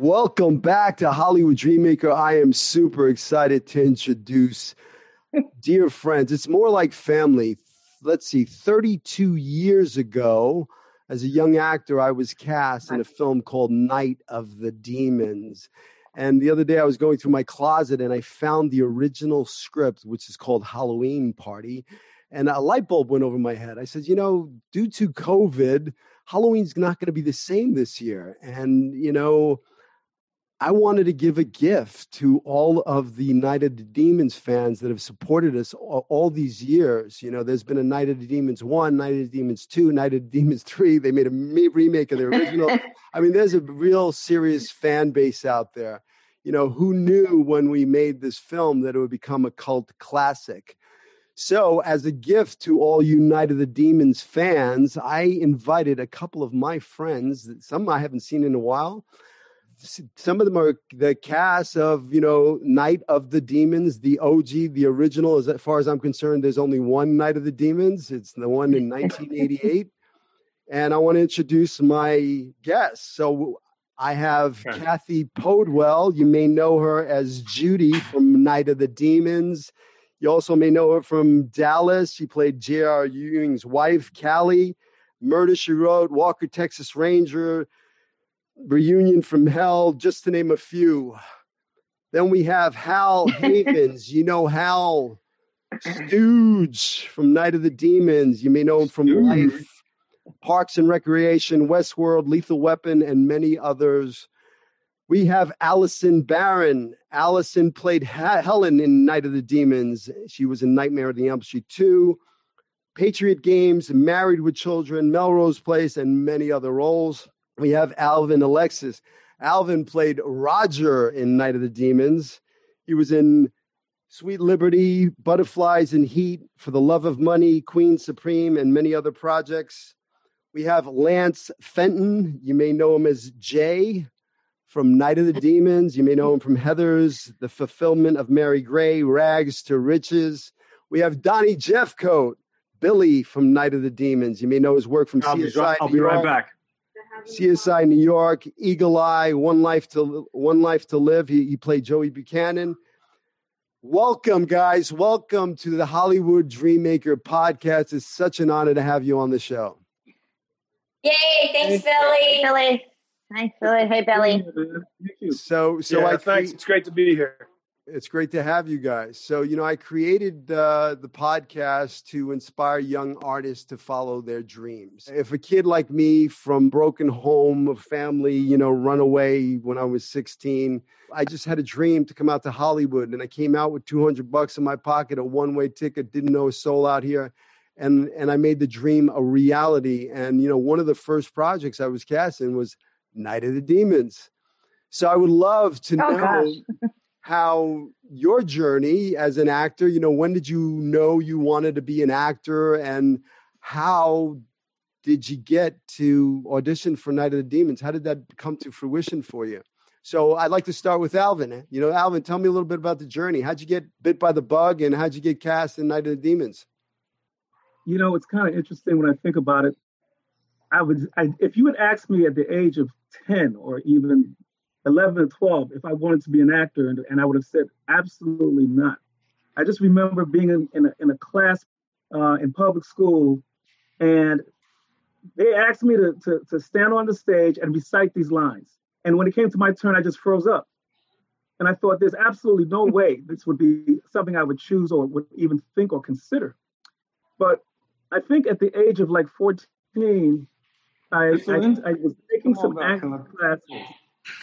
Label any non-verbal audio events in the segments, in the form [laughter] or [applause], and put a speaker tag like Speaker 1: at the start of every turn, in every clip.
Speaker 1: Welcome back to Hollywood Dreammaker. I am super excited to introduce dear friends. It's more like family. Let's see, 32 years ago, as a young actor, I was cast in a film called Night of the Demons. And the other day, I was going through my closet and I found the original script, which is called Halloween Party. And a light bulb went over my head. I said, you know, due to COVID, Halloween's not going to be the same this year. And, you know, I wanted to give a gift to all of the Night of the Demons fans that have supported us all, all, these years. You know, there's been a Night of the Demons 1, Night of the Demons 2, Night of the Demons 3. They made a remake of the original. [laughs] I mean, there's a real serious fan base out there. You know, who knew when we made this film that it would become a cult classic? So, as a gift to all you Night of the Demons fans, I invited a couple of my friends, some I haven't seen in a while some of them are the cast of you know Night of the Demons, the OG, the original. As far as I'm concerned, there's only one Night of the Demons. It's the one in 1988, and I want to introduce my guests. So I have okay. Cathy Podewell. You may know her as Judy from Night of the Demons. You also may know her from Dallas. She played J.R. Ewing's wife, Cally. Murder She Wrote, Walker, Texas Ranger, Reunion from Hell, just to name a few. Then we have Hal [laughs] Havins. you know Hal Stooge from Night of the Demons. You may know him from Stooge. Life, Parks and Recreation, Westworld, Lethal Weapon, and many others. We have Allison Barron. Allison played Helen in Night of the Demons. She was in Nightmare on the Elm Street 2, Patriot Games, Married with Children, Melrose Place, and many other roles we have Alvin Alexis. Alvin played Roger in Night of the Demons. He was in Sweet Liberty, Butterflies and Heat, For the Love of Money, Queen Supreme, and many other projects. We have Lance Fenton. You may know him as Jay from Night of the Demons. You may know him from Heathers, The Fulfillment of Mary Gray, Rags to Riches. We have Donnie Jeffcoat, Billy from Night of the Demons. You may know his work from
Speaker 2: I'll CSI. Be, I'll be right back.
Speaker 1: CSI New York, Eagle Eye, One Life to One Life to Live. He, he played Joey Buchanan. Welcome, guys. Welcome to the Hollywood Dreammaker podcast. It's such an honor to have you on the show.
Speaker 3: Yay! Thanks, Billy.
Speaker 4: Billy. Thanks, Billy. Hey, Billy.
Speaker 1: So, so
Speaker 2: yeah,
Speaker 1: I
Speaker 2: thanks. It's great to be here.
Speaker 1: It's great to have you guys. So, you know, I created uh, the podcast to inspire young artists to follow their dreams. If a kid like me from broken home, a family, you know, run away when I was 16, I just had a dream to come out to Hollywood and I came out with 200 bucks in my pocket, a one-way ticket, didn't know a soul out here. And, and I made the dream a reality. And, you know, one of the first projects I was casting was Night of the Demons. So I would love to oh, know [laughs] how your journey as an actor, you know, when did you know you wanted to be an actor and how did you get to audition for Night of the Demons? How did that come to fruition for you? So I'd like to start with Alvin. Eh? You know, Alvin, tell me a little bit about the journey. How'd you get bit by the bug and how'd you get cast in Night of the Demons?
Speaker 2: You know, it's kind of interesting when I think about it. I would, I, if you had asked me at the age of 10 or even 11 and 12 if I wanted to be an actor, and, and I would have said absolutely not. I just remember being in, in, a, in a class uh, in public school, and they asked me to, to, to stand on the stage and recite these lines. And when it came to my turn, I just froze up. And I thought there's absolutely no [laughs] way this would be something I would choose or would even think or consider. But I think at the age of like 14, I, I, I, was taking some acting classes.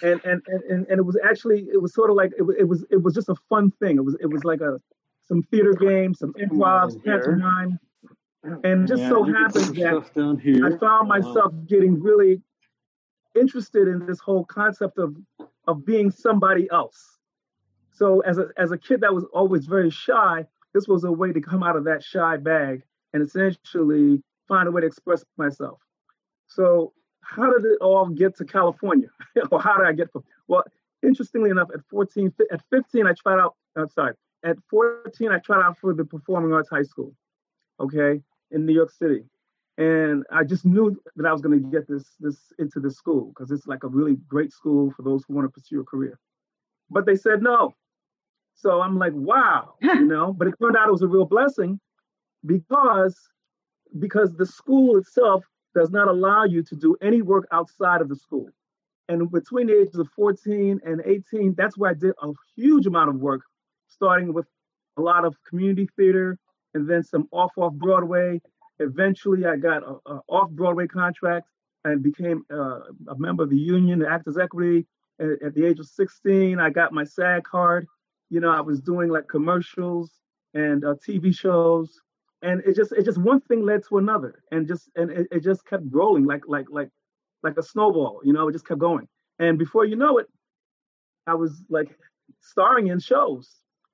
Speaker 2: And, and, and, and it was actually, it was sort of like, it, it was, it was just a fun thing. It was, it was like a, some theater games, some improv, pantomime. And just yeah, so happens that I found myself getting really interested in this whole concept of of being somebody else. So as a as a kid that was always very shy, this was a way to come out of that shy bag and essentially find a way to express myself. So how did it all get to California? [laughs] or how did I get from well, interestingly enough, at 14, at 15, I tried out, I'm sorry, at 14, I tried out for the Performing Arts High School, okay, in New York City and I just knew that I was going to get this this into this school because it's like a really great school for those who want to pursue a career. But they said no, so I'm like, wow, you [laughs] know. But it turned out it was a real blessing because because the school itself does not allow you to do any work outside of the school. And between the ages of 14 and 18, that's where I did a huge amount of work, starting with a lot of community theater and then some off off Broadway Eventually, I got an off Broadway contract and became uh, a member of the union, the Actors Equity. At, at, the age of 16, I got my SAG card. You know, I was doing like commercials and uh, TV shows, and it just it just one thing led to another, and just and it, it just kept rolling like like like like a snowball. You know, it just kept going. And before you know it, I was like starring in shows.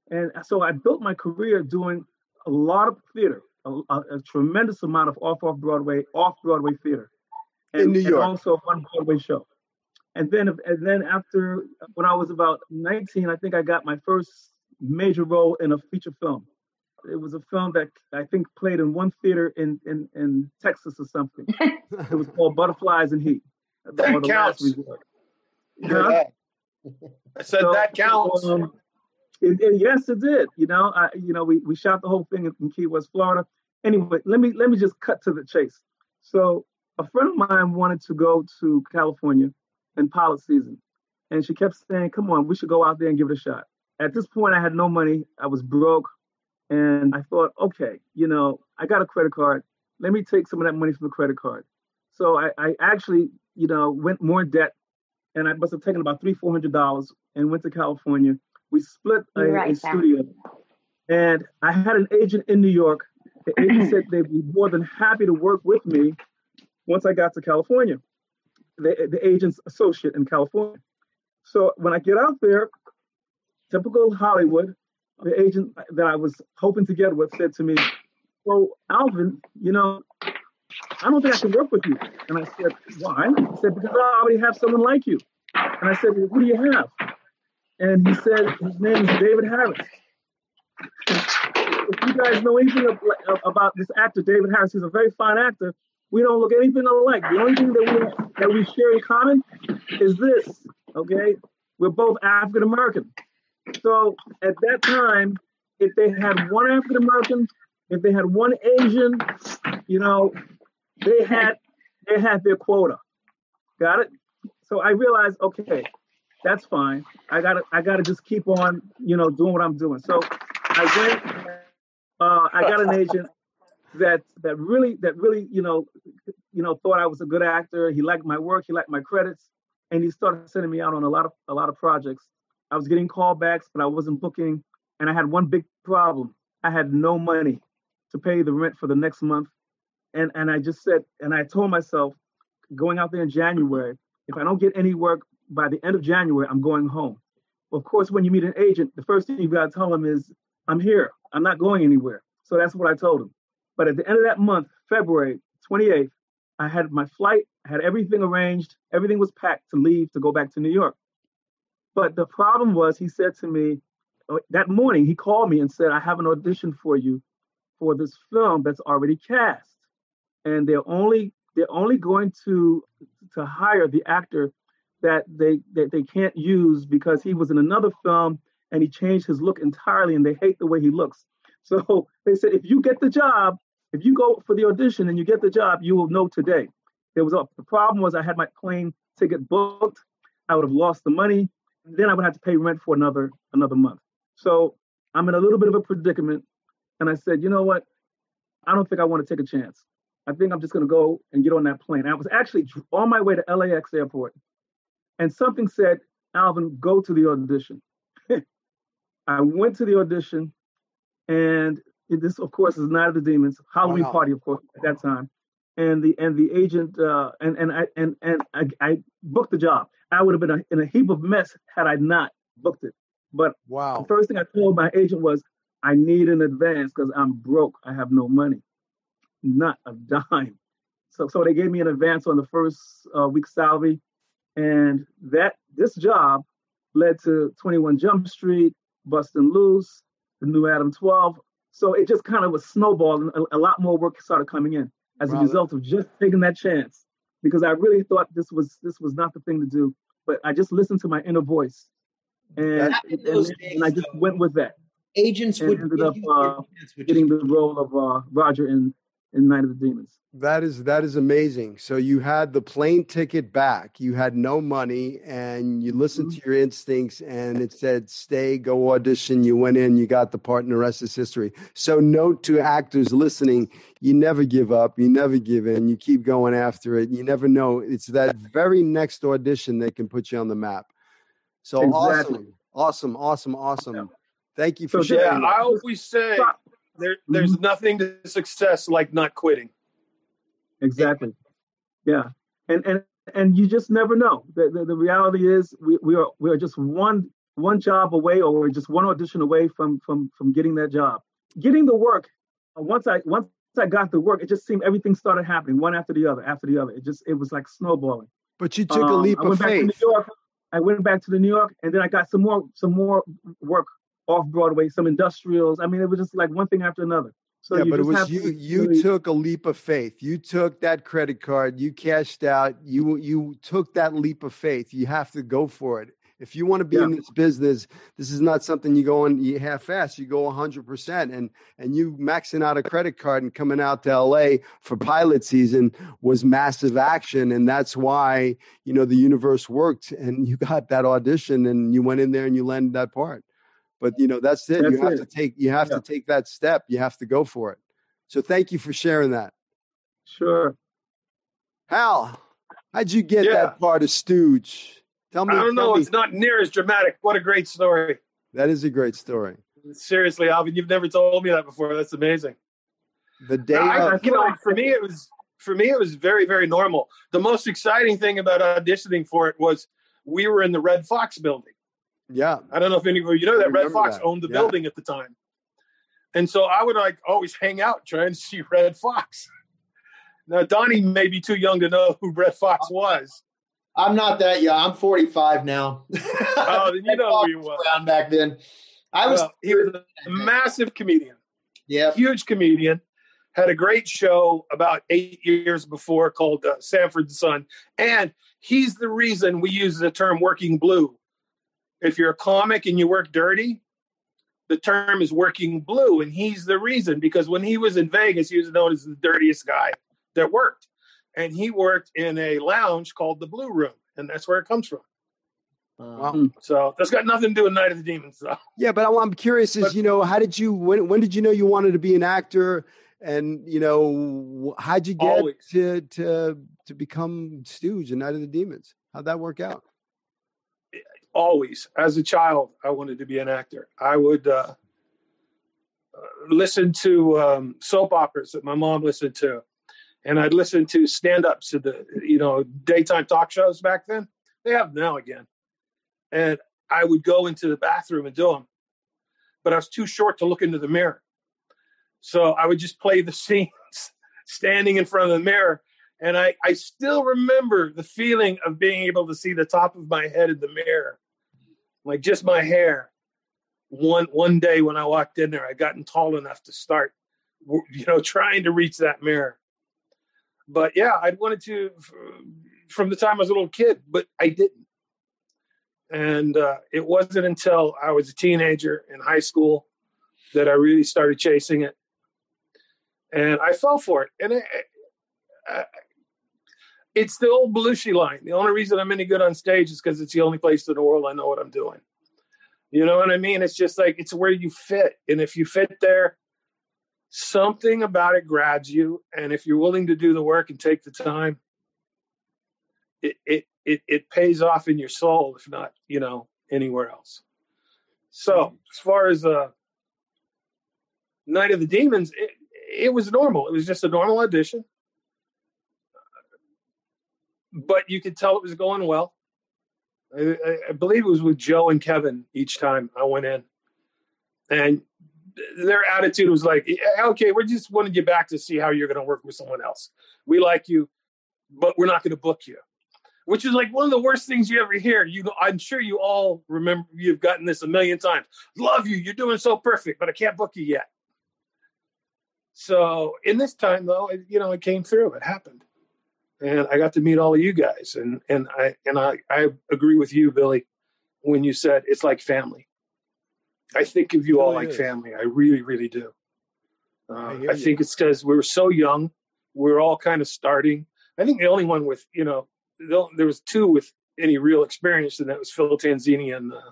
Speaker 2: And so I built my career doing a lot of theater, a, a, tremendous amount of off off Broadway, off Broadway theater,
Speaker 1: and, in New York,
Speaker 2: and also one Broadway show. And then, and then after, when I was about 19, I think I got my first major role in a feature film. It was a film that I think played in one theater in in, in Texas or something. [laughs] it was called Butterflies and Heat.
Speaker 5: That counts. Yeah. I said so, that counts. Um,
Speaker 2: it, it, yes, it did. You know, I, you know, we, we shot the whole thing in, in Key West, Florida. Anyway, let me let me just cut to the chase. So a friend of mine wanted to go to California in pilot season, and she kept saying, "Come on, we should go out there and give it a shot." At this point, I had no money. I was broke, and I thought, okay, you know, I got a credit card. Let me take some of that money from the credit card. So I, I actually, you know, went more in debt, and I must have taken about three, four hundred dollars, and went to California we split a, right, a studio. And I had an agent in New York. The agent said they'd be more than happy to work with me once I got to California. The, the agent's associate in California. So when I get out there, typical Hollywood, the agent that I was hoping to get with said to me, Well, Alvin, you know, I don't think I can work with you. And I said, Why? He said, Because I already have someone like you. And I said, Well, who do you have? and he said his name is David Harris. If you guys know anything about this actor, David Harris, he's a very fine actor. We don't look anything alike. The only thing that we that we share in common is this. Okay, we're both African American. So at that time, if they had one African American, if they had one Asian, you know, they had they had their quota. Got it? So I realized, okay, that's fine. I gotta I gotta just keep on, you know, doing what I'm doing. So I went. Uh, I got an [laughs] agent that that really that really you know you know thought I was a good actor. He liked my work. He liked my credits, and he started sending me out on a lot of a lot of projects. I was getting callbacks, but I wasn't booking, and I had one big problem. I had no money to pay the rent for the next month, and and I just said, and I told myself, going out there in January, if I don't get any work by the end of January, I'm going home. Of course, when you meet an agent, the first thing you've got to tell them is, I'm here. I'm not going anywhere. So that's what I told him. But at the end of that month, February 28th, I had my flight, I had everything arranged, everything was packed to leave to go back to New York. But the problem was, he said to me uh, that morning, he called me and said, I have an audition for you for this film that's already cast. And they're only they're only going to to hire the actor that they that they can't use because he was in another film and he changed his look entirely and they hate the way he looks. [laughs] So they said if you get the job, if you go for the audition and you get the job, you will know today. There was a the problem was I had my plane ticket booked. I would have lost the money then I would have to pay rent for another another month. So I'm in a little bit of a predicament, and I said, you know what? I don't think I want to take a chance. I think I'm just going to go and get on that plane. I was actually on my way to LAX airport, and something said, Alvin, go to the audition. [laughs] I went to the audition, and this, of course, is Night of the Demons Halloween wow. party, of course, at that time. And the and the agent uh, and and I and and I, I booked the job. I would have been a, in a heap of mess had I not booked it. But
Speaker 1: wow,
Speaker 2: the first thing I told my agent was, I need an advance because I'm broke. I have no money, not a [laughs] dime. So so they gave me an advance on the first uh, week salary, and that this job led to 21 Jump Street, Bustin' Loose, the new Adam 12. So it just kind of was snowballing. A, a lot more work started coming in as a result of just taking that chance because I really thought this was this was not the thing to do. But I just listened to my inner voice, and, and, days, and I just went with that.
Speaker 6: Agents would
Speaker 2: ended up uh, getting the role of uh, Roger in in Night of the Demons.
Speaker 1: That is that is amazing. So you had the plane ticket back. You had no money, and you listened mm-hmm. to your instincts, and it said stay, go audition. You went in, you got the part, and the rest is history. So note to actors listening: you never give up, you never give in, you keep going after it. You never know. It's that very next audition that can put you on the map. So exactly. awesome, awesome, awesome, awesome. Yeah. Thank you for so, sharing.
Speaker 5: Yeah, I always say there, there's mm-hmm. nothing to success like not quitting.
Speaker 2: Exactly. Yeah, and and and you just never know. The, the, the reality is we, we are we are just one one job away, or we're just one audition away from from from getting that job. Getting the work. Uh, once I once I got the work, it just seemed everything started happening one after the other, after the other. It just it was like snowballing.
Speaker 1: But you took um, a leap
Speaker 2: I went
Speaker 1: of faith.
Speaker 2: Back to New York. I went back to the New York, and then I got some more some more work off Broadway, some industrials. I mean, it was just like one thing after another.
Speaker 1: So yeah, but it was you. You really... took a leap of faith. You took that credit card. You cashed out. You you took that leap of faith. You have to go for it. If you want to be yeah. in this business, this is not something you go on you half fast. You go hundred percent, and and you maxing out a credit card and coming out to LA for pilot season was massive action, and that's why you know the universe worked, and you got that audition, and you went in there and you landed that part. But you know, that's it. That's you have it. to take you have yeah. to take that step. You have to go for it. So thank you for sharing that.
Speaker 2: Sure.
Speaker 1: Hal, how'd you get yeah. that part of Stooge?
Speaker 5: Tell me. I don't know.
Speaker 1: Me.
Speaker 5: It's not near as dramatic. What a great story.
Speaker 1: That is a great story.
Speaker 5: Seriously, Alvin, you've never told me that before. That's amazing.
Speaker 1: The day, I,
Speaker 5: of- you know, for me, it was for me, it was very, very normal. The most exciting thing about auditioning for it was we were in the Redd Foxx building.
Speaker 1: Yeah.
Speaker 5: I don't know if any of you know that Redd Foxx that. owned the yeah. building at the time. And so I would like always hang out trying to see Redd Foxx. Now Donnie may be too young to know who Redd Foxx was.
Speaker 6: I'm not that young. I'm 45 now.
Speaker 5: oh, then you [laughs] know who he was.
Speaker 6: Around back then. I was
Speaker 5: well, he was a massive comedian.
Speaker 6: Yeah.
Speaker 5: Huge comedian. Had a great show about eight years before called uh, Sanford and Son. And he's the reason we use the term working blue if you're a comic and you work dirty, the term is working blue. And he's the reason because when he was in Vegas, he was known as the dirtiest guy that worked. And he worked in a lounge called the Blue Room. And that's where it comes from. Wow. Hmm. So that's got nothing to do with Night of the Demons, though.
Speaker 1: Yeah, but I'm curious is, but, you know, how did you, when, when did you know you wanted to be an actor? And, you know, how'd you get always. to, to, to become Stooge and Night of the Demons? How'd that work out?
Speaker 5: Always as a child i wanted to be an actor. I would uh, uh, listen to um, soap operas that my mom listened to. And i'd listen to stand-ups to the you know daytime talk shows back then. They have now again. And i would go into the bathroom and do them but i was too short to look into the mirror. So i would just play the [laughs] scenes standing in front of the mirror and I, I still remember the feeling of being able to see the top of my head in the mirror, like just my hair. One one day when I walked in there, I gotten tall enough to start, you know, trying to reach that mirror. But yeah, I wanted to from the time I was a little kid, but I didn't. And uh, it wasn't until I was a teenager in high school that I really started chasing it. And I fell for it. And it, it's the old Belushi line. The only reason I'm any good on stage is because it's the only place in the world I know what I'm doing. You know what I mean? It's just like it's where you fit, and if you fit there, something about it grabs you. And if you're willing to do the work and take the time, it it it, it pays off in your soul, if not you know anywhere else. So as far as uh, Night of the Demons, it, it was normal. It was just a normal audition but you could tell it was going well. I, I, believe it was with Joe and Kevin each time I went in, and their attitude was like, "Okay, we're just wanted you back to see how you're going to work with someone else. We like you, but we're not going to book you." Which is like one of the worst things you ever hear. You, I'm sure you all remember. You've gotten this a million times. Love you. You're doing so perfect, but I can't book you yet. So in this time, though, it, you know, it came through. It happened and I got to meet all of you guys. And and I and I, I agree with you, Billy, when you said it's like family. I think of you all like is. family. I really, really do. Uh, I, I think it's because we were so young. We are all kind of starting. I think the only one with you know there was two with any real experience, and that was Phil Tanzini and uh,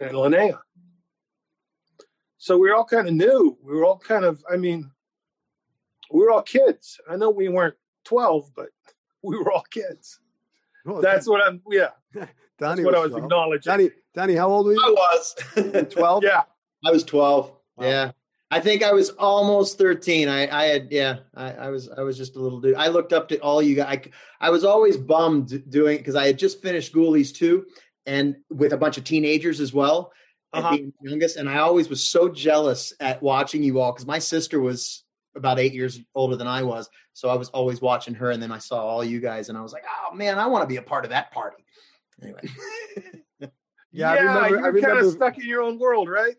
Speaker 5: and Linnea. So we are all kind of new. We were all kind of. I mean, we were all kids. I know we weren't 12, but [laughs] we were all kids. Well, That's what I'm, yeah. Donnie [laughs] That's what I was 12. acknowledging.
Speaker 1: Donnie, Donnie, how old were you?
Speaker 6: I was
Speaker 1: 12. [laughs]
Speaker 5: yeah.
Speaker 6: I was 12. Wow. Yeah. I think I was almost 13. I, I had, yeah, I, I, was, I was just a little dude. I looked up to all you guys. I, I was always bummed doing because I had just finished Ghoulies two, and with a bunch of teenagers as well, uh-huh. being youngest. And I always was so jealous at watching you all because my sister was about eight years older than I was. So I was always watching her, and then I saw all you guys, and I was like, "Oh man, I want to be a part of that party." Anyway.
Speaker 5: yeah, [laughs] [laughs] yeah, I remember. You were I remember, kind of stuck in your own world, right?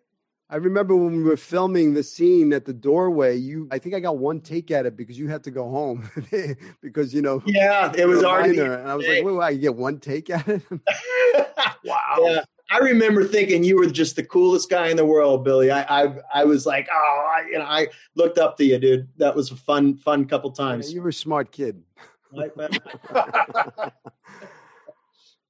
Speaker 1: I remember when we were filming the scene at the doorway. You, I think I got one take at it because you had to go home [laughs] because you know.
Speaker 6: Yeah, it was already. There.
Speaker 1: And I was like, "Wait, wait, I get one take at it."
Speaker 5: wow.
Speaker 6: Yeah. I remember thinking you were just the coolest guy in the world, Billy. I I, I was like, oh, I, you know, I looked up to you, dude. That was a fun fun couple times.
Speaker 1: Yeah, you were a smart kid. [laughs]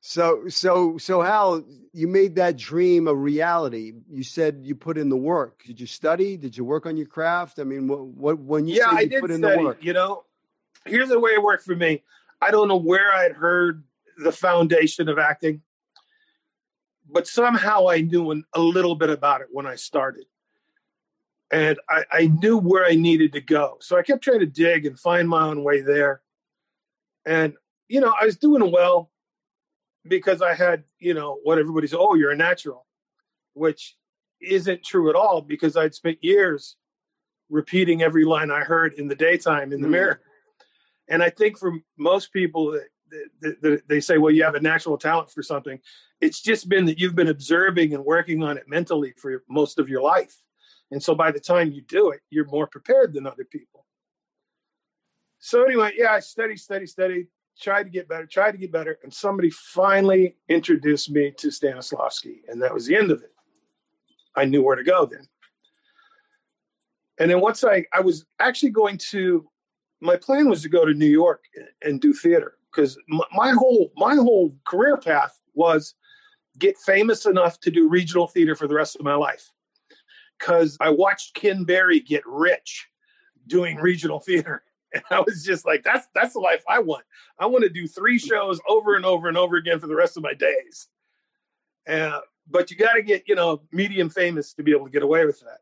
Speaker 1: so so so Hal, you made that dream a reality. You said you put in the work. Did you study? Did you work on your craft? I mean, what what when you
Speaker 5: yeah,
Speaker 1: I
Speaker 5: you
Speaker 1: did put in
Speaker 5: study,
Speaker 1: the work?
Speaker 5: You know, here's the way it worked for me. I don't know where I'd heard the foundation of acting but somehow I knew an, a little bit about it when I started. And I, I knew where I needed to go. So I kept trying to dig and find my own way there. And, you know, I was doing well because I had, you know, what everybody's, oh, you're a natural, which isn't true at all because I'd spent years repeating every line I heard in the daytime in the mm. mirror. And I think for most people that they say, well, you have a natural talent for something. It's just been that you've been observing and working on it mentally for most of your life. And so by the time you do it, you're more prepared than other people. So anyway, yeah, I studied, studied, studied, tried to get better, tried to get better. And somebody finally introduced me to Stanislavski. And that was the end of it. I knew where to go then. And then once I, I was actually going to, my plan was to go to New York and do theater because my whole my whole career path was get famous enough to do regional theater for the rest of my life. Because I watched Ken Berry get rich doing regional theater. [laughs] And I was just like, that's that's the life I want. I want to do three shows over and over and over again for the rest of my days. Uh, but you got to get, you know, medium famous to be able to get away with that.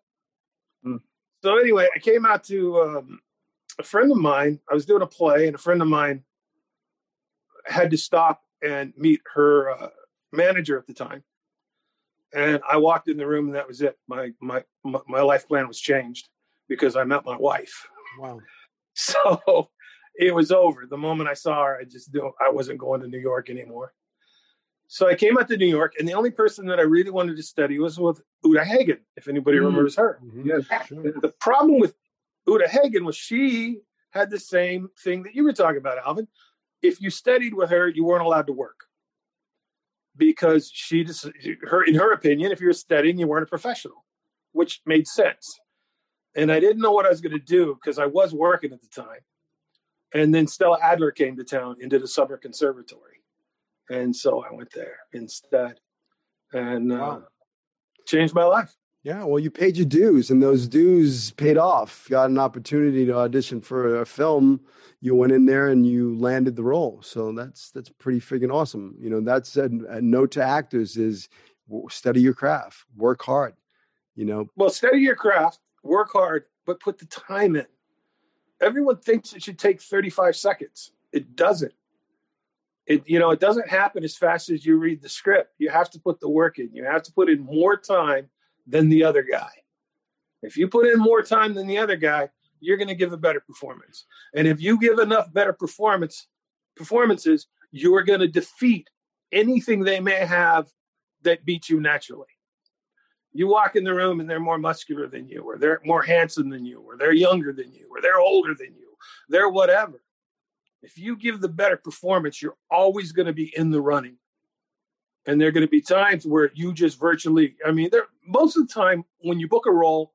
Speaker 5: Mm. So anyway, I came out to um, a friend of mine. I was doing a play, and a friend of mine had to stop and meet her uh, manager at the time. And I walked in the room, and that was it. My my my life plan was changed because I met my wife.
Speaker 1: Wow. [laughs]
Speaker 5: So it was over. The moment I saw her, I just knew I wasn't going to New York anymore. So I came out to New York, and the only person that I really wanted to study was with Uta Hagen, if anybody mm. remembers her.
Speaker 2: Mm-hmm. Yes,
Speaker 5: sure. The problem with Uta Hagen was she had the same thing that you were talking about, Alvin if you studied with her, you weren't allowed to work because she just her in her opinion, if you were studying, you weren't a professional, which made sense. And I didn't know what I was going to do because I was working at the time. And then Stella Adler came to town and did a summer conservatory. And so I went there instead and uh, changed my life.
Speaker 1: Yeah, well, you paid your dues, and those dues paid off. Got an opportunity to audition for a film. You went in there and you landed the role. So that's that's pretty freaking awesome. You know, that's a, a note to actors: is study your craft, work hard. You know,
Speaker 5: well, study your craft, work hard, but put the time in. Everyone thinks it should take thirty-five seconds. It doesn't. It you know it doesn't happen as fast as you read the script. You have to put the work in. You have to put in more time than the other guy. If you put in more time than the other guy, you're going to give a better performance. And if you give enough better performance performances, you're going to defeat anything they may have that beats you naturally. You walk in the room and they're more muscular than you, or they're more handsome than you, or they're younger than you, or they're older than you, they're whatever. If you give the better performance, you're always going to be in the running and there are going to be times where you just virtually i mean there most of the time when you book a role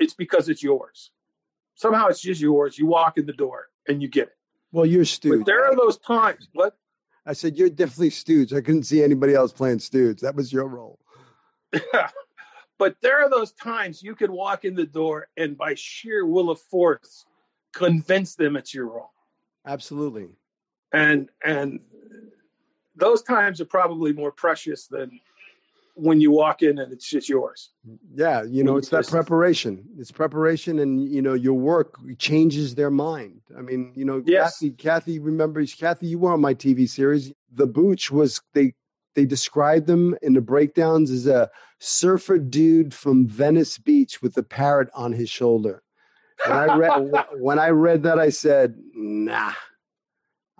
Speaker 5: it's because it's yours. Somehow it's just yours. You walk in the door and you get it.
Speaker 1: Well you're Stu.
Speaker 5: But there are those times what?
Speaker 1: I said you're definitely Stooge. i couldn't see anybody else playing Stooge. that was your role. [laughs]
Speaker 5: But there are those times you can walk in the door and by sheer will of force convince them it's your role.
Speaker 1: Absolutely.
Speaker 5: And and those times are probably more precious than when you walk in and it's just yours.
Speaker 1: Yeah, you know, it's that preparation. It's preparation, and you know, your work changes their mind. I mean, you know, yes. Cathy, Cathy remembers Cathy. You were on my TV series. The Booch was they they described them in the breakdowns as a surfer dude from Venice Beach with a parrot on his shoulder. When I read [laughs] when I read that, I said, "Nah."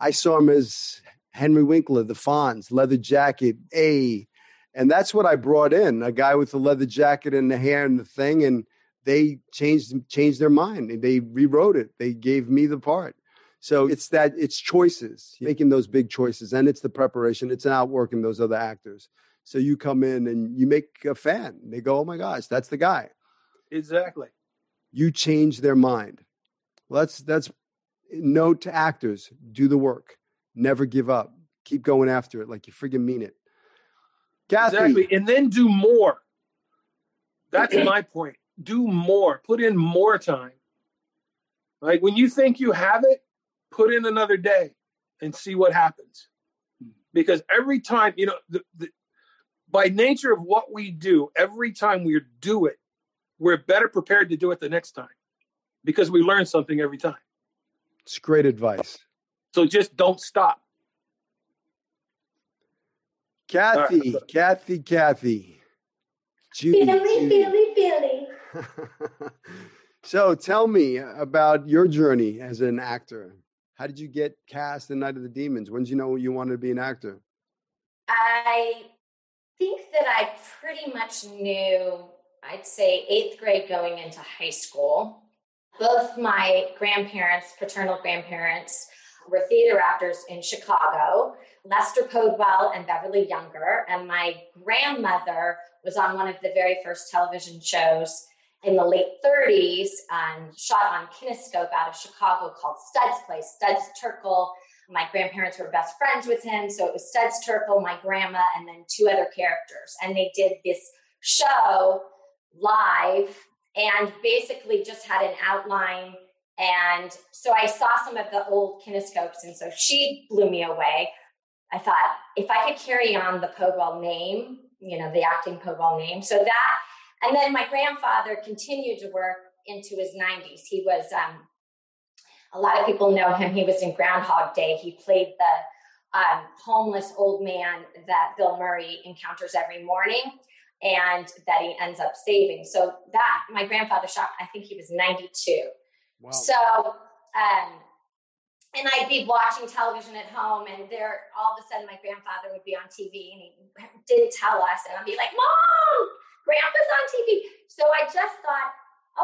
Speaker 1: I saw him as Henry Winkler, the Fonz, leather jacket, A. And that's what I brought in a guy with the leather jacket and the hair and the thing. And they changed changed their mind. They rewrote it. They gave me the part. So it's that it's choices, making those big choices, and it's the preparation. It's outworking those other actors. So you come in and you make a fan. They go, "Oh my gosh, that's the guy."
Speaker 5: Exactly.
Speaker 1: You change their mind. Well, that's that's note to actors: do the work. Never give up. Keep going after it like you friggin' mean it.
Speaker 5: Cathy. Exactly. And then do more. That's [clears throat] my point. Do more. Put in more time. Like when you think you have it, put in another day and see what happens. Hmm. Because every time, you know, the, the, by nature of what we do, every time we do it, we're better prepared to do it the next time because we learn something every time.
Speaker 1: It's great advice.
Speaker 5: So just don't stop.
Speaker 1: Cathy, right. Cathy, Cathy.
Speaker 3: Judy, Billy, Judy. Billy, Billy. [laughs]
Speaker 1: so tell me about your journey as an actor. How did you get cast in Night of the Demons? When did you know you wanted to be an actor?
Speaker 3: I think that I pretty much knew, I'd say eighth grade going into high school. Both my grandparents, paternal grandparents, were theater actors in Chicago, Lester Podewell and Beverly Younger. And my grandmother was on one of the very first television shows in the late 30s and shot on kinescope out of Chicago called Studs Place. Studs Terkel, my grandparents were best friends with him. So it was Studs Terkel, my grandma, and then two other characters. And they did this show live and basically just had an outline and so I saw some of the old kinescopes, and so she blew me away. I thought if I could carry on the Podewell name, you know, the acting Podewell name, so that, and then my grandfather continued to work into his 90s. He was, um, a lot of people know him. He was in Groundhog Day. He played the um, homeless old man that Bill Murray encounters every morning and that he ends up saving. So that my grandfather shot, I think he was 92. Wow. So, um, and I'd be watching television at home, and there, all of a sudden, my grandfather would be on TV, and he didn't tell us, and I'd be like, "Mom, Grandpa's on TV." So I just thought,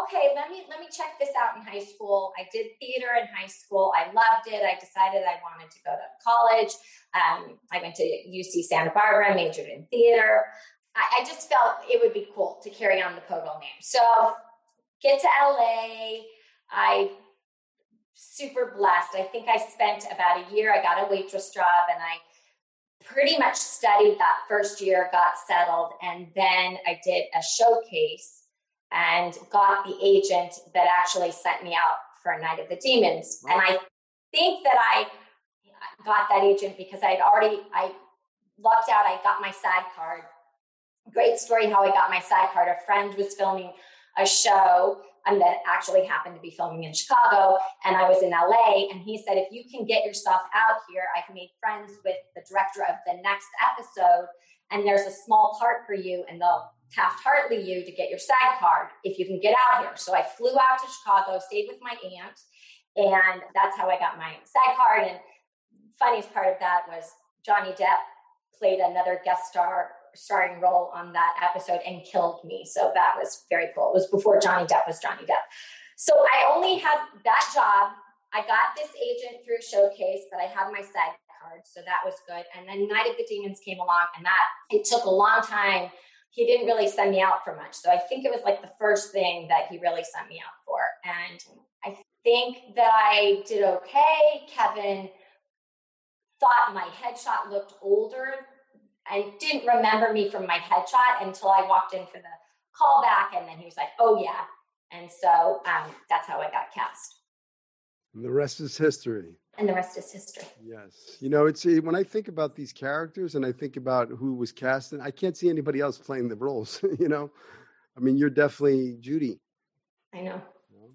Speaker 3: okay, let me let me check this out in high school. I did theater in high school. I loved it. I decided I wanted to go to college. Um, I went to UC Santa Barbara, majored in theater. I, I, just felt it would be cool to carry on the Podewell name. So get to LA. I super blessed. I think I spent about a year, I got a waitress job and I pretty much studied that first year, got settled, and then I did a showcase and got the agent that actually sent me out for a Night of the Demons. And I think that I got that agent because I'd already I lucked out. I got my SAG card. Great story how I got my SAG card. A friend was filming a show and that actually happened to be filming in Chicago. And I was in LA. And he said, if you can get yourself out here, I've made friends with the director of the next episode. And there's a small part for you, and they'll Taft Hartley you to get your SAG card if you can get out here. So I flew out to Chicago, stayed with my aunt, and that's how I got my SAG card. And funniest part of that was Johnny Depp played another guest star starring role on that episode and killed me. So that was very cool. It was before Johnny Depp was Johnny Depp. So I only had that job. I got this agent through Showcase, but I had my SAG card, so that was good. And then Night of the Demons came along, and that it took a long time. He didn't really send me out for much. So I think it was like the first thing that he really sent me out for. And I think that I did okay. Kevin thought my headshot looked older and didn't remember me from my headshot until I walked in for the callback. And then he was like, oh, yeah. And so um, that's how I got cast.
Speaker 1: And the rest is history.
Speaker 3: And the rest is history.
Speaker 1: Yes. You know, it's when I think about these characters and I think about who was cast, and I can't see anybody else playing the roles, [laughs] you know? I mean, you're definitely Judy.
Speaker 3: I know.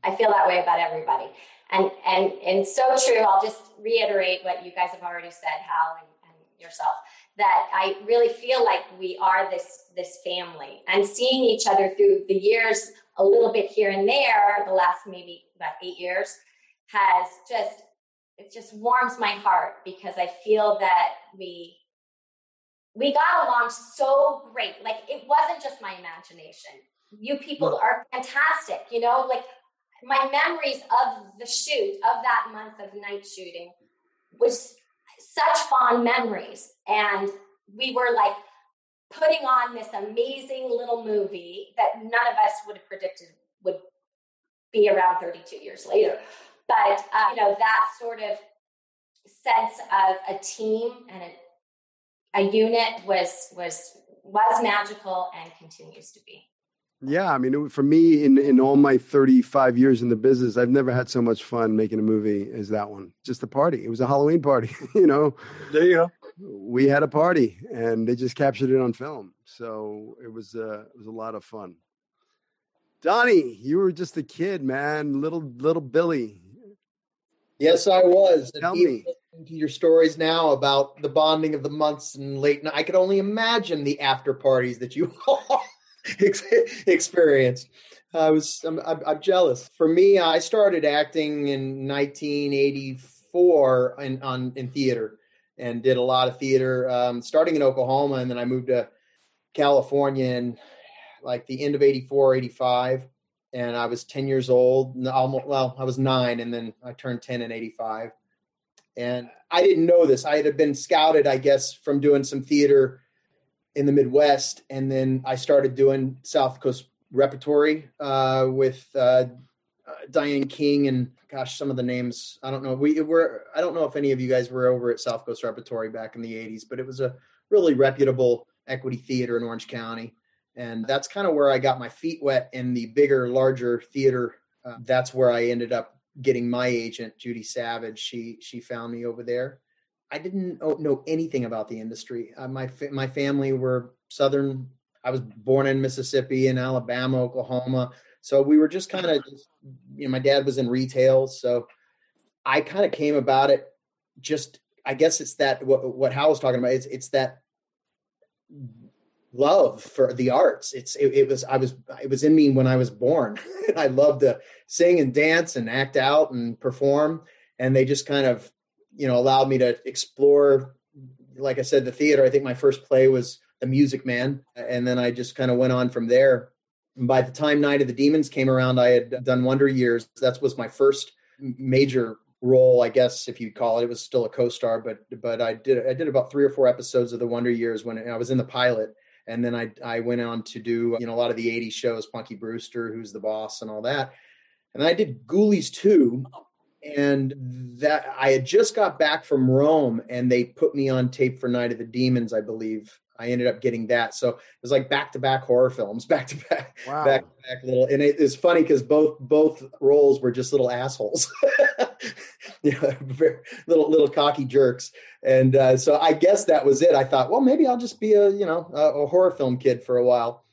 Speaker 3: I feel that way about everybody. And and and so true. I'll just reiterate what you guys have already said, Hal and, and yourself, that I really feel like we are this this family and seeing each other through the years a little bit here and there, the last maybe about eight years, has just it just warms my heart because I feel that we we got along so great. Like it wasn't just my imagination. You people are fantastic. You know, like my memories of the shoot of that month of night shooting was such fond memories. And we were like putting on this amazing little movie that none of us would have predicted would be around 32 years later. But uh, you know that sort of sense of a team and a, a unit was was was magical and continues to be
Speaker 1: yeah, I mean, for me, in in all my 35 years in the business, I've never had so much fun making a movie as that one. Just a party. It was a Halloween party, [laughs] you know.
Speaker 5: There you go.
Speaker 1: We had a party, and they just captured it on film, so it was uh, it was a lot of fun. Donnie, you were just a kid, man, little little Billy.
Speaker 6: Yes, I was.
Speaker 1: Tell me.
Speaker 6: To your stories now about the bonding of the months and late night, I could only imagine the after parties that you [laughs] experience. I was I'm, I'm, jealous. For me, I started acting in 1984 in on in theater and did a lot of theater, um, starting in Oklahoma, and then I moved to California in like the end of 84, 85. And I was 10 years old. Almost, well, I was nine, and then I turned 10 in 85. And I didn't know this. I had been scouted, I guess, from doing some theater in the Midwest, and then I started doing South Coast repertory uh, with uh, uh, Diane King and gosh, some of the names I don't know. We were I don't know if any of you guys were over at South Coast Repertory back in the '80s, but it was a really reputable equity theater in Orange County, and that's kind of where I got my feet wet in the bigger, larger theater. Uh, that's where I ended up getting my agent, Judy Savage. She she found me over there I didn't know anything about the industry. Uh, my my family were Southern. I was born in Mississippi and Alabama, Oklahoma. So we were just kind of, you know, my dad was in retail, so I kind of came about it. Just, I guess it's that what what Hal was talking about. It's it's that love for the arts. It's it, it was I was it was in me when I was born. [laughs] I loved to sing and dance and act out and perform, and they just kind of you know allowed me to explore like i said the theater. I think my first play was the music man and then i just kind of went on from there. And by the time night of the demons came around i had done wonder years. That was my first major role i guess if you'd call it. It was still a co-star but but i did i did about three or four episodes of the wonder years when i was in the pilot. And then i i went on to do you know a lot of the 80s shows punky brewster who's the boss and all that. And i did ghoulies 2 and that I had just got back from Rome, and they put me on tape for Night of the Demons, I believe. I ended up getting that, so it was like back to back horror films, back to back,
Speaker 1: Wow.
Speaker 6: back to back little. And it is funny because both both roles were just little assholes, [laughs] you know, little little cocky jerks. And uh, so I guess that was it. I thought, well, maybe I'll just be a you know a, a horror film kid for a while.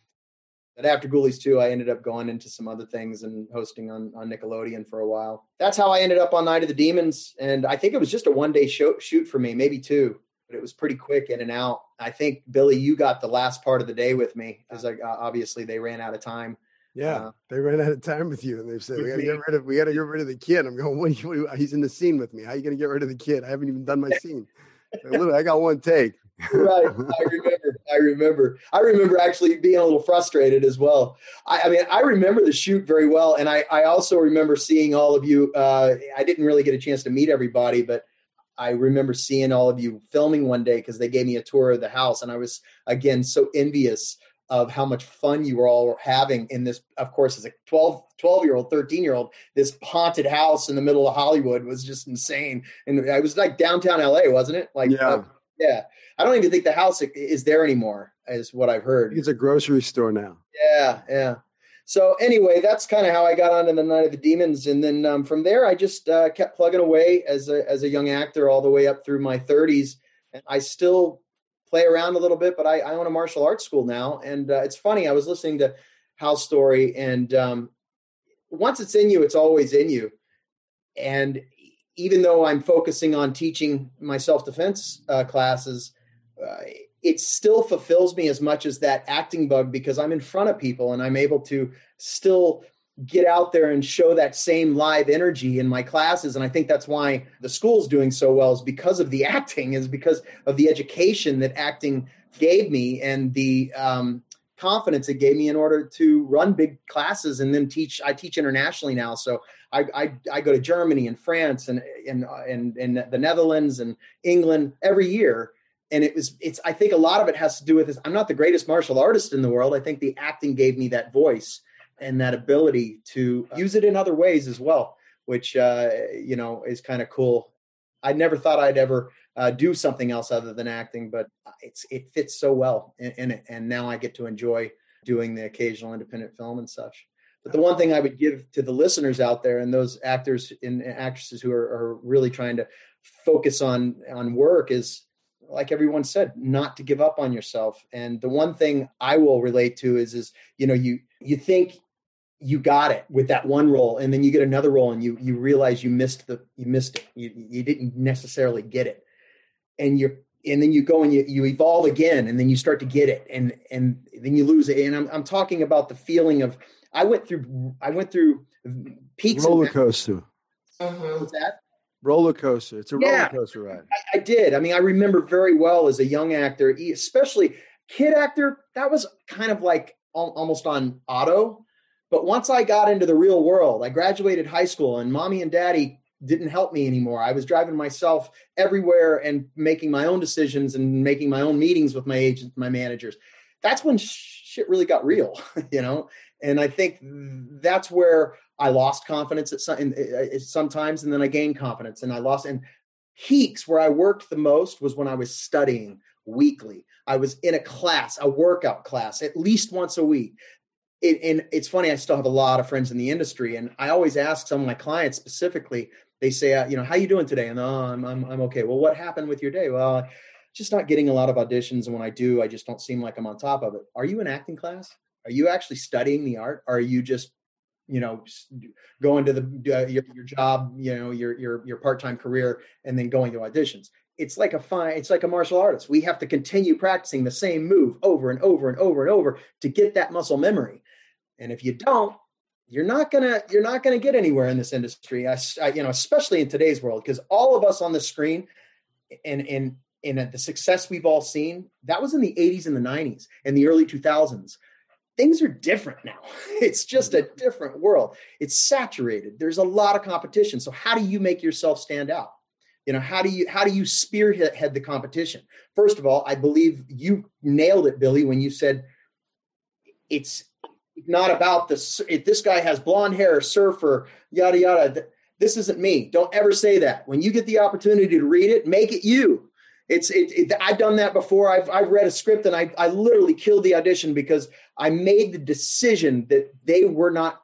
Speaker 6: But after Ghoulies 2, I ended up going into some other things and hosting on, on Nickelodeon for a while. That's how I ended up on Night of the Demons. And I think it was just a one day show, shoot for me, maybe two, but it was pretty quick in and out. I think, Billy, you got the last part of the day with me because uh, obviously they ran out of time.
Speaker 1: Yeah,
Speaker 6: Uh,
Speaker 1: they ran out of time with you, and they said we got to get rid of we got to get rid of the kid. I'm going. What, are you- what, are you- he's in the scene with me. How are you going to get rid of the kid? I haven't even done my [laughs] scene. I got one take.
Speaker 6: right. [laughs] I remember. I remember. I remember actually being a little frustrated as well. I, I mean, I remember the shoot very well, and I, I also remember seeing all of you. Uh, I didn't really get a chance to meet everybody, but I remember seeing all of you filming one day because they gave me a tour of the house, and I was again so envious of how much fun you were all having in this. Of course, as a 12, 12 year old, 13 year old, this haunted house in the middle of Hollywood was just insane. And I was like downtown LA, wasn't it? Like,
Speaker 1: Yeah.
Speaker 6: uh, yeah. I don't even think the house is there anymore, is what I've heard.
Speaker 1: It's a grocery store now.
Speaker 6: Yeah, yeah. So anyway, that's kind of how I got on onto the Night of the Demons, and then um, from there, I just uh, kept plugging away as a as a young actor all the way up through my 30s. And I still play around a little bit, but I, I own a martial arts school now, and uh, it's funny. I was listening to House Story, and um, once it's in you, it's always in you. And even though I'm focusing on teaching my self defense uh, classes, uh, it still fulfills me as much as that acting bug because I'm in front of people and I'm able to still get out there and show that same live energy in my classes. And i think that's why the school's doing so well is because of the [laughs] acting is because of the education that acting gave me and the um, confidence it gave me in order to run big classes and then teach i teach internationally now. So i i, I go to germany and france and and, and and the netherlands and england every year. And it was it's i think a lot of it has to do with this i'm not the greatest martial artist in the world. I think the acting gave me that voice and that ability to use it in other ways as well which uh, you know is kind of cool. I never thought i'd ever uh, do something else other than acting but it's it fits so well in, in it. And now i get to enjoy doing the occasional independent film and such but the one thing i would give to the listeners out there and those actors and actresses who are, are really trying to focus on on work is like everyone said not to give up on yourself. And the one thing i will relate to is is you know you you think you got it with that one role and then you get another role and you you realize you missed the you missed it. You, you didn't necessarily get it. And you're and then you go and you, you evolve again and then you start to get it. And and then you lose it. And I'm, I'm talking about the feeling of i went through i went through peaks
Speaker 1: Roller coaster. Uh-huh.
Speaker 6: What's that
Speaker 1: Roller coaster. It's a
Speaker 6: Yeah.
Speaker 1: roller coaster ride.
Speaker 6: I, I did. I mean, I remember very well as a young actor, especially kid actor. That was kind of like al- almost on auto. But once I got into the real world, I graduated high school, and mommy and daddy didn't help me anymore. I was driving myself everywhere and making my own decisions and making my own meetings with my agents, my managers. That's when shit really got real, [laughs] you know. And I think that's where I lost confidence at some, in, in, sometimes, and then I gained confidence, and I lost. And peaks where I worked the most was when I was studying weekly. I was in a class, a workout class, at least once a week. It, and it's funny, I still have a lot of friends in the industry, and I always ask some of my clients specifically. They say, uh, you know, how you doing today? And oh, I'm, I'm I'm okay. Well, what happened with your day? Well, just not getting a lot of auditions, and when I do, I just don't seem like I'm on top of it. Are you in acting class? Are you actually studying the art? Or are you just you know going to the uh, your, your job you know your your your part-time career and then going to auditions? It's like a fine it's like a martial artist. We have to continue practicing the same move over and over and over and over to get that muscle memory. And if you don't you're not gonna you're not gonna get anywhere in this industry I, I you know especially in today's world because all of us on the screen and and and the success we've all seen that was in the 80s and the 90s and the early 2000s things are different now. [laughs] It's just a different world. It's saturated. There's a lot of competition. So how do you make yourself stand out? You know, how do you how do you spearhead the competition? First of all, I believe you nailed it, Billy, when you said it's not about the if this guy has blonde hair, surfer, yada yada. this isn't me. Don't ever say that. When you get the opportunity to read it, make it you. It's it, it, I've done that before. I've I've read a script and I I literally killed the audition because I made the decision that they were not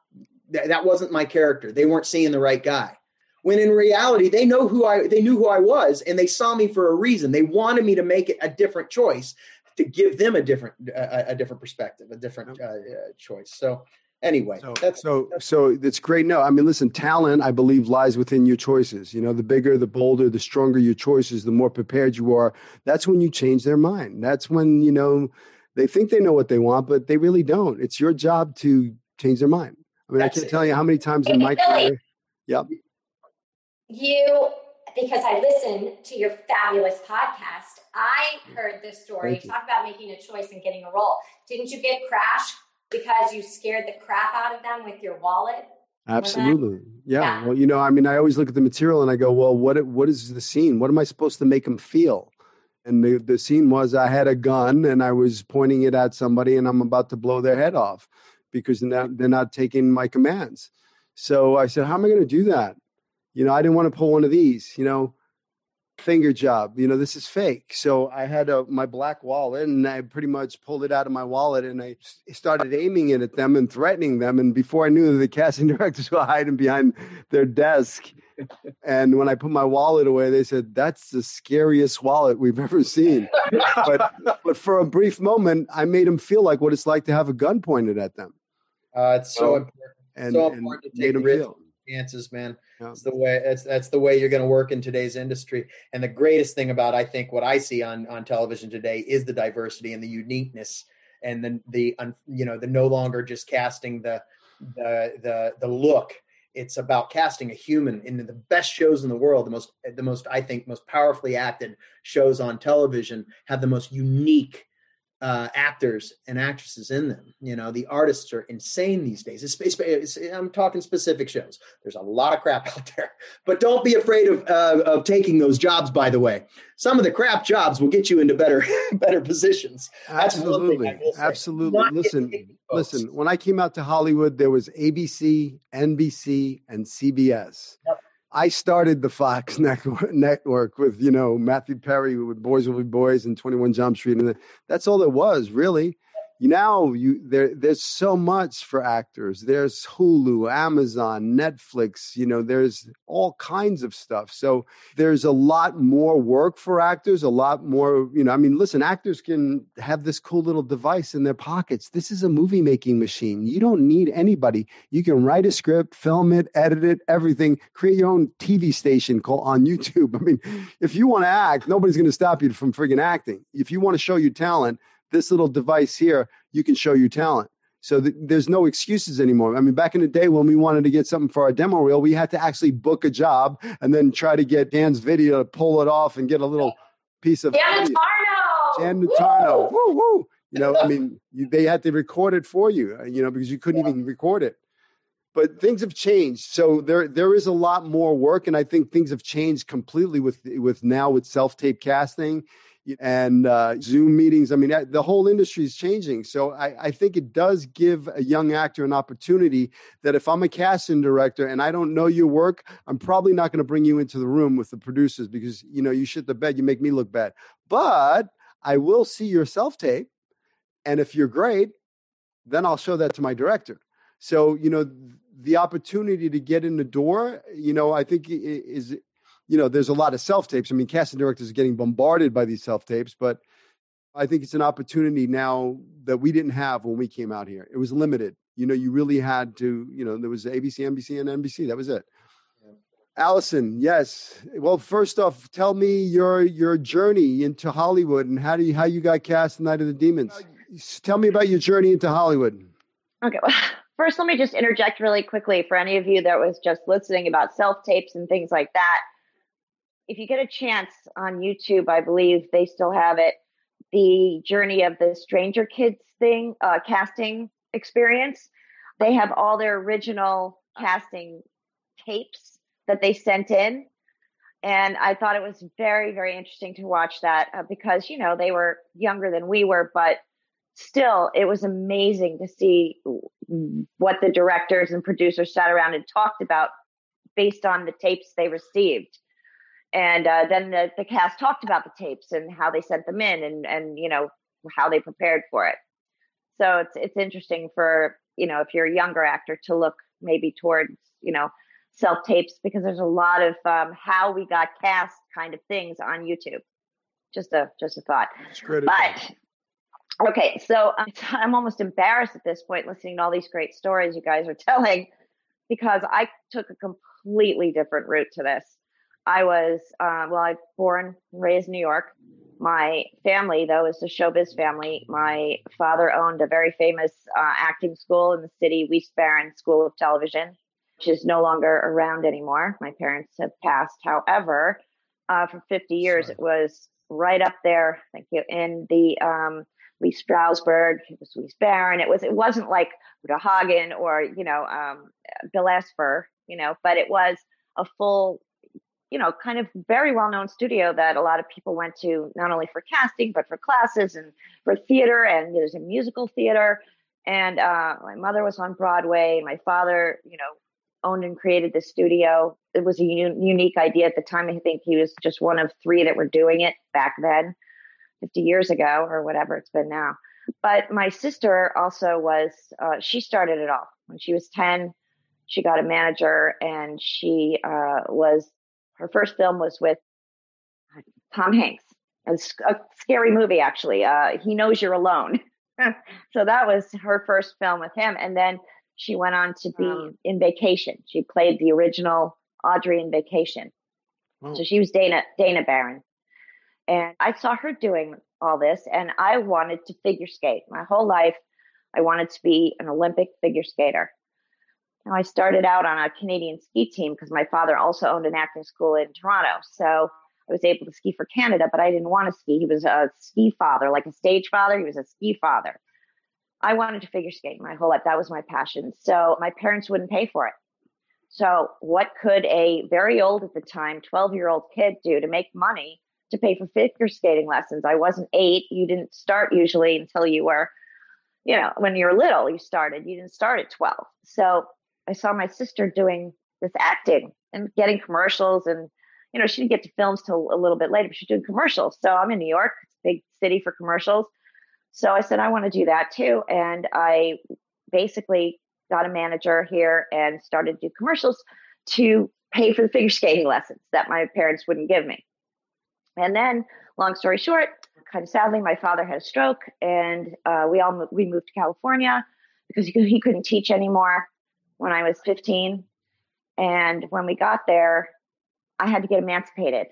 Speaker 6: that, that wasn't my character. They weren't seeing the right guy. When in reality, they know who I they knew who I was and they saw me for a reason. They wanted me to make it a different choice to give them a different a, a different perspective, a different uh, uh, choice. So anyway,
Speaker 1: so,
Speaker 6: that's
Speaker 1: so
Speaker 6: that's,
Speaker 1: so it's great. No, I mean, listen, talent, I believe, lies within your choices. You know, the bigger, the bolder, the stronger your choices, the more prepared you are. That's when you change their mind. That's when you know they think they know what they want, but they really don't. It's your job to change their mind. I mean, I can't it. tell you how many times in my career. Yep.
Speaker 3: You, because I listen to your fabulous podcast, I heard this story. Talk about making a choice and getting a role. Didn't you get crashed because you scared the crap out of them with your wallet?
Speaker 1: Absolutely. Yeah. yeah. Well, you know, I mean, I always look at the material and I go, well, what what is the scene? What am I supposed to make them feel? And the, the scene was I had a gun and I was pointing it at somebody and I'm about to blow their head off because they're not, they're not taking my commands. So I said, how am I going to do that? You know, I didn't want to pull one of these, you know, finger job. You know, this is fake. So I had a, my black wallet and I pretty much pulled it out of my wallet and I started aiming it at them and threatening them. And before I knew it, the casting [laughs] directors were hiding behind their desk. And when I put my wallet away, they said, That's the scariest wallet we've ever seen. but, but for a brief moment, I made them feel like what it's like to have a gun pointed at them.
Speaker 6: Uh, it's so, important. And, so important to take risks, chances, man. Yeah. It's the way that's that's the way you're going to work in today's industry. And the greatest thing about I think what I see on on television today is the diversity and the uniqueness and the the you know the no longer just casting the the the the look. It's about casting a human in the best shows in the world. The most the most I think most powerfully acted shows on television have the most unique uh, actors and actresses in them. You know, the artists are insane these days. It's, it's, it's, I'm talking specific shows. There's a lot of crap [laughs] out there, but don't be afraid of uh, of taking those jobs. By the way, some of the crap jobs will get you into better [laughs] better positions.
Speaker 1: Absolutely, absolutely. Listen, listen. When I came out to Hollywood, there was ABC, NBC, and CBS. Yep. I started the Fox [laughs] network with you know Matthew Perry with Boys Will Be Boys and Twenty One Jump Street, and that's all it was really now you there there's so much for actors. There's hulu amazon netflix you know there's all kinds of stuff. So there's a lot more work for actors a lot more you know i mean listen actors can have this cool little device in their pockets. This is a movie making machine. You don't need anybody. You can write a script film it edit it everything. Create your own tv station called on youtube. [laughs] I mean if you want to act nobody's going to stop you from friggin' acting. If you want to show your talent this little device here, you can show your talent. So th- there's no excuses anymore. I mean, back in the day when we wanted to get something for our demo reel, we had to actually book a job and then try to get Dan's video to pull it off and get a little piece of
Speaker 3: Dan Natarno.
Speaker 1: Dan Natarno. Woo! woo, woo. You know, I mean, you, they had to record it for you, uh, you know, because you couldn't even record it. But things have changed, so there there is a lot more work, and I think things have changed completely with with now with self tape casting and uh, Zoom meetings. I mean, the whole industry is changing. So I, I, think it does give a young actor an opportunity that if I'm a casting director and I don't know your work, I'm probably not going to bring you into the room with the producers because, you know, you shit the bed, you make me look bad. But I will see your self tape. And if you're great, then I'll show that to my director. So, you know, the opportunity to get in the door, you know, I think is you know, there's a lot of self tapes. I mean, casting directors are getting bombarded by these self tapes, but I think it's an opportunity now that we didn't have when we came out here. It was limited. You know, you really had to, you know, there was ABC, NBC, and NBC. That was it. Yeah. Allison, yes. Well, first off, tell me your your journey into Hollywood and how do you how you got cast in Night of the Demons. Uh, tell me about your journey into Hollywood.
Speaker 4: Okay. Well, [laughs] first, let me just interject really quickly for any of you that was just listening about self tapes and things like that if you get a chance on YouTube, I believe they still have it. The journey of the Stranger Kids thing, uh, casting experience. They have all their original casting tapes that they sent in. And I thought it was very, very interesting to watch that uh, because, you know, they were younger than we were, but still, it was amazing to see what the directors and producers sat around and talked about based on the tapes they received. And uh, then the, the cast talked about the tapes and how they sent them in and, and, you know, how they prepared for it. So it's, it's interesting for, you know, if you're a younger actor to look maybe towards, you know, self tapes because there's a lot of um, how we got cast kind of things on YouTube. Just a, just a thought. But okay, so I'm, I'm almost embarrassed at this point listening to all these great stories you guys are [laughs] telling because I took a completely different route to this. I was, uh, well, I born, raised in New York. My family, though, is a showbiz family. My father owned a very famous uh, acting school in the city, Weist-Barron School of Television, which is no longer around anymore. My parents have passed. However, uh, for 50 years, Sorry. it was right up there. Thank you. In the um, Lee Strasberg, it was Weist-Barron. It was. It wasn't like Uta Hagen or you know um, Bill Esper, you know, but it was a full you know, kind of very well known studio that a lot of people went to not only for casting, but for classes and for theater. And there's a musical theater. And uh, my mother was on Broadway. My father, you know, owned and created the studio. It was a un- unique idea at the time. I think he was just one of three that were doing it back then, 50 years ago or whatever it's been now. But my sister also was, uh, she started it all. When she was 10, she got a manager and she uh, was her first film was with Tom Hanks. It's a scary movie, actually. Uh, he knows you're alone. [laughs] so that was her first film with him. And then she went on to be in Vacation. She played the original Audrey in Vacation. So she was Dana Dana Barron. And I saw her doing all this and I wanted to figure skate. My whole life I wanted to be an Olympic figure skater. Now, I started out on a Canadian ski team because my father also owned an acting school in Toronto. So I was able to ski for Canada, but I didn't want to ski. He was a ski father, like a stage father. He was a ski father. I wanted to figure skate my whole life. That was my passion. So my parents wouldn't pay for it. So what could a very old at the time, 12 year old kid do to make money to pay for figure skating lessons? I wasn't eight. You didn't start usually until you were, you know, when you were little, you started. You didn't start at 12. So I saw my sister doing this acting and getting commercials and you know, she didn't get to films till a little bit later, but she's doing commercials. So I'm in New York, big city for commercials. So I said, I want to do that too. And I basically got a manager here and started to do commercials to pay for the figure skating lessons that my parents wouldn't give me. And then, long story short, kind of sadly, my father had a stroke, and uh, we all we moved to California because he, he couldn't teach anymore when I was 15. And when we got there, I had to get emancipated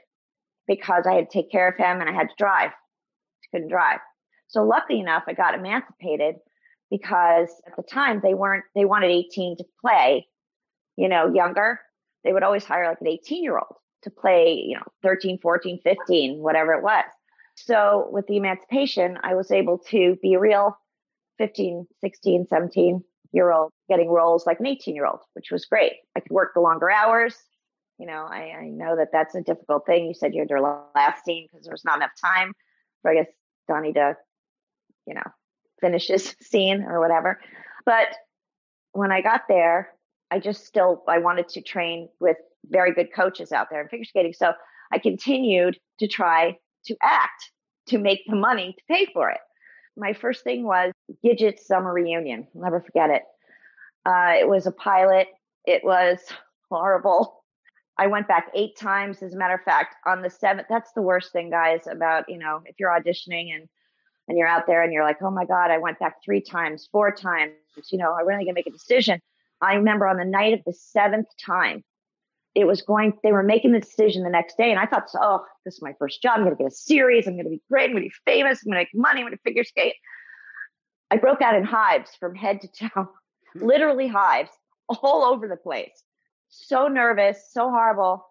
Speaker 4: because I had to take care of him and I had to drive. I couldn't drive. So luckily enough, I got emancipated because at the time they weren't, they wanted 18 to play, you know, younger. They would always hire like an 18 year old to play, you know, 13, 14, 15, whatever it was. So with the emancipation, I was able to be real 15, 16, 17 year old getting roles like an 18 year old, which was great. I could work the longer hours. You know, I, I know that that's a difficult thing. You said you had your last scene because there was not enough time for, I guess, Donnie to, you know, finish his [laughs] scene or whatever. But when I got there, I just still, I wanted to train with very good coaches out there in figure skating. So I continued to try to act to make the money to pay for it my first thing was Gidget Summer Reunion. I'll never forget it. Uh, it was a pilot. It was [laughs] horrible. I went back eight times. As a matter of fact, on the seventh, that's the worst thing, guys, about, you know, if you're auditioning and, and you're out there and you're like, oh my God, I went back three times, four times, you know, I'm really gonna make a decision. I remember on the night of the seventh time, it was going, they were making the decision the next day. And I thought, oh, this is my first job. I'm going to get a series. I'm going to be great. I'm going to be famous. I'm going to make money. I'm going to figure skate. I broke out in hives from head to toe, hmm. literally hives all over the place. So nervous, so horrible.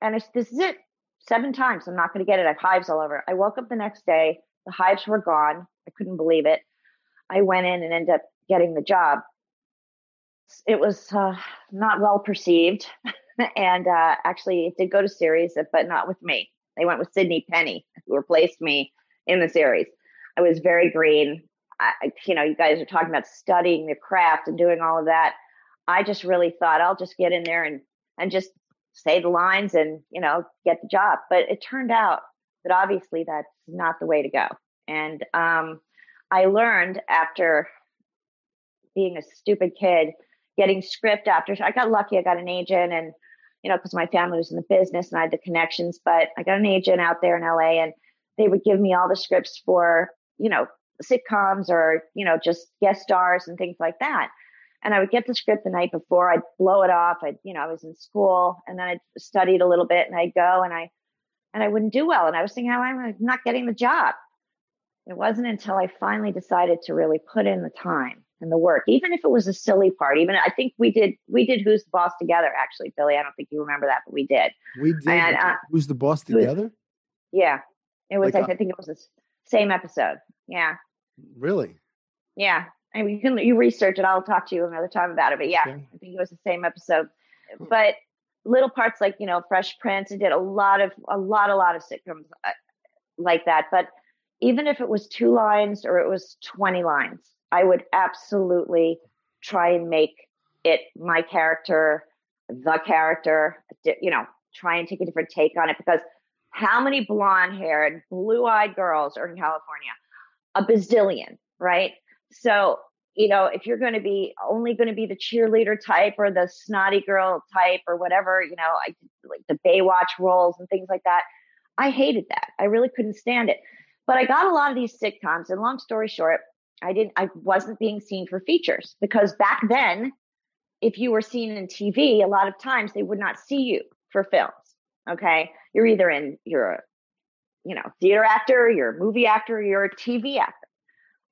Speaker 4: And it's, this is it. Seven times. I'm not going to get it. I have hives all over. I woke up the next day. The hives were gone. I couldn't believe it. I went in and ended up getting the job. It was uh, not well perceived. [laughs] and uh, actually, it did go to series, but not with me. They went with Sydney Penny, who replaced me in the series. I was very green. I, you know, you guys are talking about studying the craft and doing all of that. I just really thought I'll just get in there and and just say the lines and, you know, get the job. But it turned out that obviously that's not the way to go. And um, I learned after being a stupid kid, getting script after I got lucky, I got an agent and you know, because my family was in the business and I had the connections, but I got an agent out there in LA and they would give me all the scripts for, you know, sitcoms or, you know, just guest stars and things like that. And I would get the script the night before, I'd blow it off. I'd, you know, I was in school and then I'd studied a little bit and I'd go and I, and I wouldn't do well. And I was thinking, how am I not getting the job? It wasn't until I finally decided to really put in the time and the work, even if it was a silly part. Even I think we did we did Who's the Boss together. Actually, Billy, I don't think you remember that, but we did.
Speaker 1: We did. And, uh, Who's the Boss together?
Speaker 4: yeah, it was. Like, I think it was the same episode. Yeah.
Speaker 1: Really?
Speaker 4: Yeah, and you can you research it. I'll talk to you another time about it. But yeah, okay. I think it was the same episode. But little parts like you know Fresh Prince. I did a lot of a lot a lot of sitcoms uh, like that. But even if it was two lines or it was twenty lines, I would absolutely try and make it my character, the character. You know, try and take a different take on it because how many blonde haired, blue eyed girls are in California? A bazillion, right? So you know, if you're going to be only going to be the cheerleader type or the snotty girl type or whatever, you know, I like the Baywatch roles and things like that. I hated that. I really couldn't stand it. But I got a lot of these sitcoms, and long story short, I didn't. I wasn't being seen for features because back then, if you were seen in TV, a lot of times they would not see you for films. Okay, you're either in you're a, you know, theater actor, you're a movie actor, you're a TV actor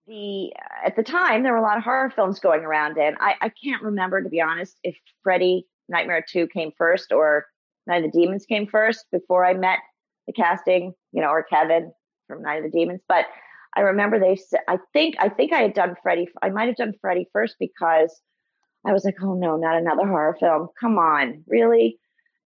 Speaker 4: the uh, at the time there were a lot of horror films going around and I, I can't remember to be honest if Freddy Nightmare 2 came first or Night of the Demons came first before I met the casting, you know, or Kevin from Night of the Demons. But I remember they said I think I think I had done Freddy I might have done Freddy first because I was like, oh no, not another horror film. Come on, really?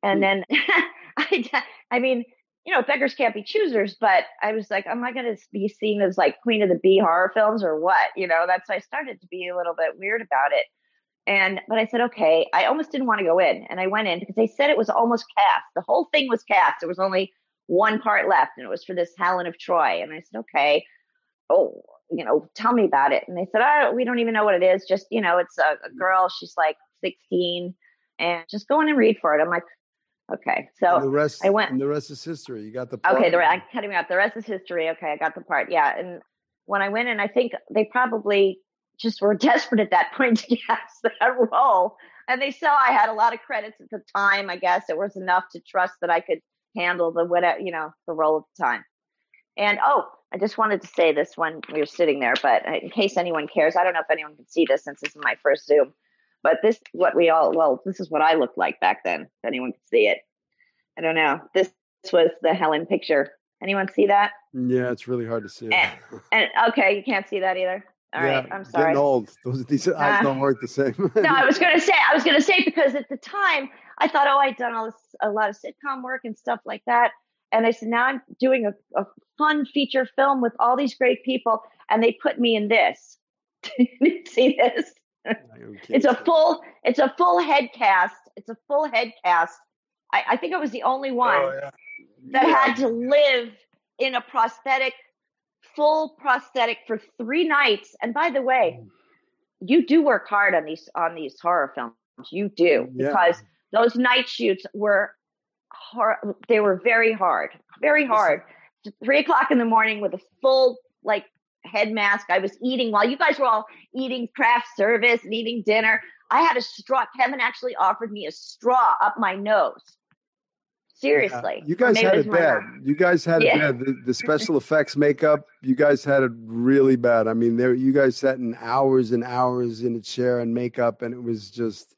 Speaker 4: And then [laughs] I I mean, you know, beggars can't be choosers, but I was like, am I going to be seen as like queen of the bee horror films or what? You know, that's, I started to be a little bit weird about it. And, but I said, okay, I almost didn't want to go in. And I went in because they said it was almost cast. The whole thing was cast. There was only one part left and it was for this Helen of Troy. And I said, okay, oh, you know, tell me about it. And they said, oh, we don't even know what it is. Just, you know, it's a, a mm. girl. She's like 16 and just go in and read for it. I'm like, Okay, so
Speaker 1: and the rest,
Speaker 4: I went.
Speaker 1: And the rest is history. You got the
Speaker 4: part. okay. The I'm cutting me out. The rest is history. Okay, I got the part. Yeah, and when I went in, I think they probably just were [laughs] desperate at that point to cast that role, and they saw I had a lot of credits at the time. I guess it was enough to trust that I could handle the whatever you know the role at the time. And oh, I just wanted to say this when we were sitting there, but in case anyone cares, I don't know if anyone can see this since this is my first Zoom. But this what we all well, this is what I looked like back then. If anyone could see it. I don't know. This, this was the Helen picture. Anyone see that?
Speaker 1: Yeah, it's really hard to see.
Speaker 4: And, and okay, you can't see that either. All yeah, right, I'm sorry.
Speaker 1: Getting old. Those these eyes uh, don't work the same. [laughs]
Speaker 4: no, I was gonna say, I was gonna say because at the time I thought, oh, I'd done all this, a lot of sitcom work and stuff like that, and I said, now I'm doing a, a fun feature film with all these great people, and they put me in this. [laughs] see this? it's a full it's a full head cast. It's a full head cast. I, I think I was the only oh, one oh, yeah. that yeah. had to live in a prosthetic, full prosthetic for three nights. And by the way, mm. you do work hard on these on these horror films. You do yeah. because those night shoots were hard. They were very hard, very hard. Three o'clock in the morning with a full like head mask. I was eating while you guys were all eating craft service and eating dinner. I had a straw. Kevin actually offered me a straw up my nose. Seriously.
Speaker 1: Yeah. You guys had it bad. You guys had it bad. The, the, special effects makeup, you guys had it really bad. I mean, there you guys sat in hours and hours in a chair and makeup, and it was just.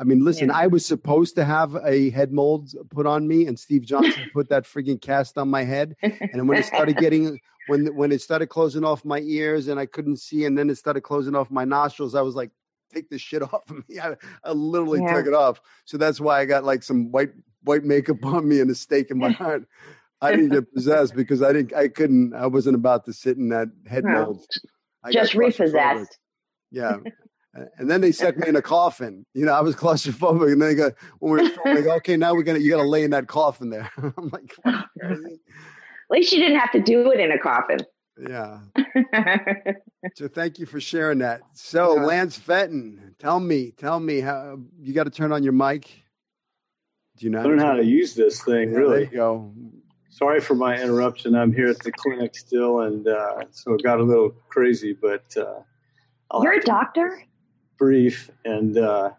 Speaker 1: I mean, listen, yeah. I was supposed to have a head mold put on me, and Steve Johnson put that frigging cast on my head. And when it started [laughs] getting, when when it started closing off my ears and I couldn't see, and then it started closing off my nostrils, I was like, "Take this shit [laughs] off of me!" I, I literally yeah. took it off. So that's why I got like some white white makeup on me and a stake in my [laughs] heart. I didn't get possessed because I didn't. I couldn't. I wasn't about to sit in that head mold.
Speaker 4: Just repossessed.
Speaker 1: Yeah. And then they stuck me in a coffin. You know, I was [laughs] claustrophobic. And then they go, when we were filming, go, okay, now we're gonna you gotta lay in that coffin there. [laughs] I'm like, [laughs]
Speaker 4: at least you didn't have to do it in a coffin.
Speaker 1: Yeah. so thank you for sharing that. So yeah. Lance Fenton, tell me, tell me how you got to turn on your mic.
Speaker 7: Do you know? Learn how to use this thing.
Speaker 1: Yeah,
Speaker 7: really.
Speaker 1: go.
Speaker 7: Sorry for my interruption. I'm here at the clinic still, and uh, so it got a little crazy. But uh,
Speaker 4: you're a doctor.
Speaker 7: Brief and uh,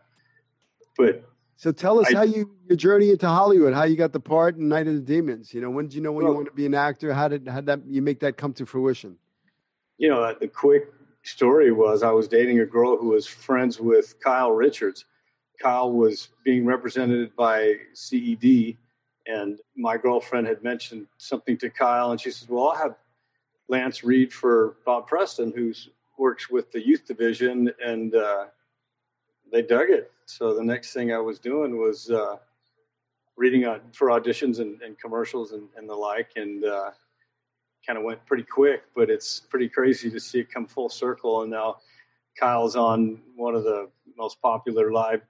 Speaker 7: but.
Speaker 1: So tell us I, how you your journey into Hollywood, how you got the part in Night of the Demons. You know, when did you know when well, you wanted to be an actor? How did how did that you make that come to fruition?
Speaker 7: You know, the quick story was I was dating a girl who was friends with Kyle Richards. Kyle was being represented by CED, and my girlfriend had mentioned something to Kyle, and she says, "Well, I'll have Lance read for Bob Preston, who works with the youth division," and uh, they dug it. So the next thing I was doing was uh, reading on, for auditions and, and commercials and, and, the like, and uh, kind of went pretty quick. But it's pretty crazy to see it come full circle, and now Kyle's on one of the most popular live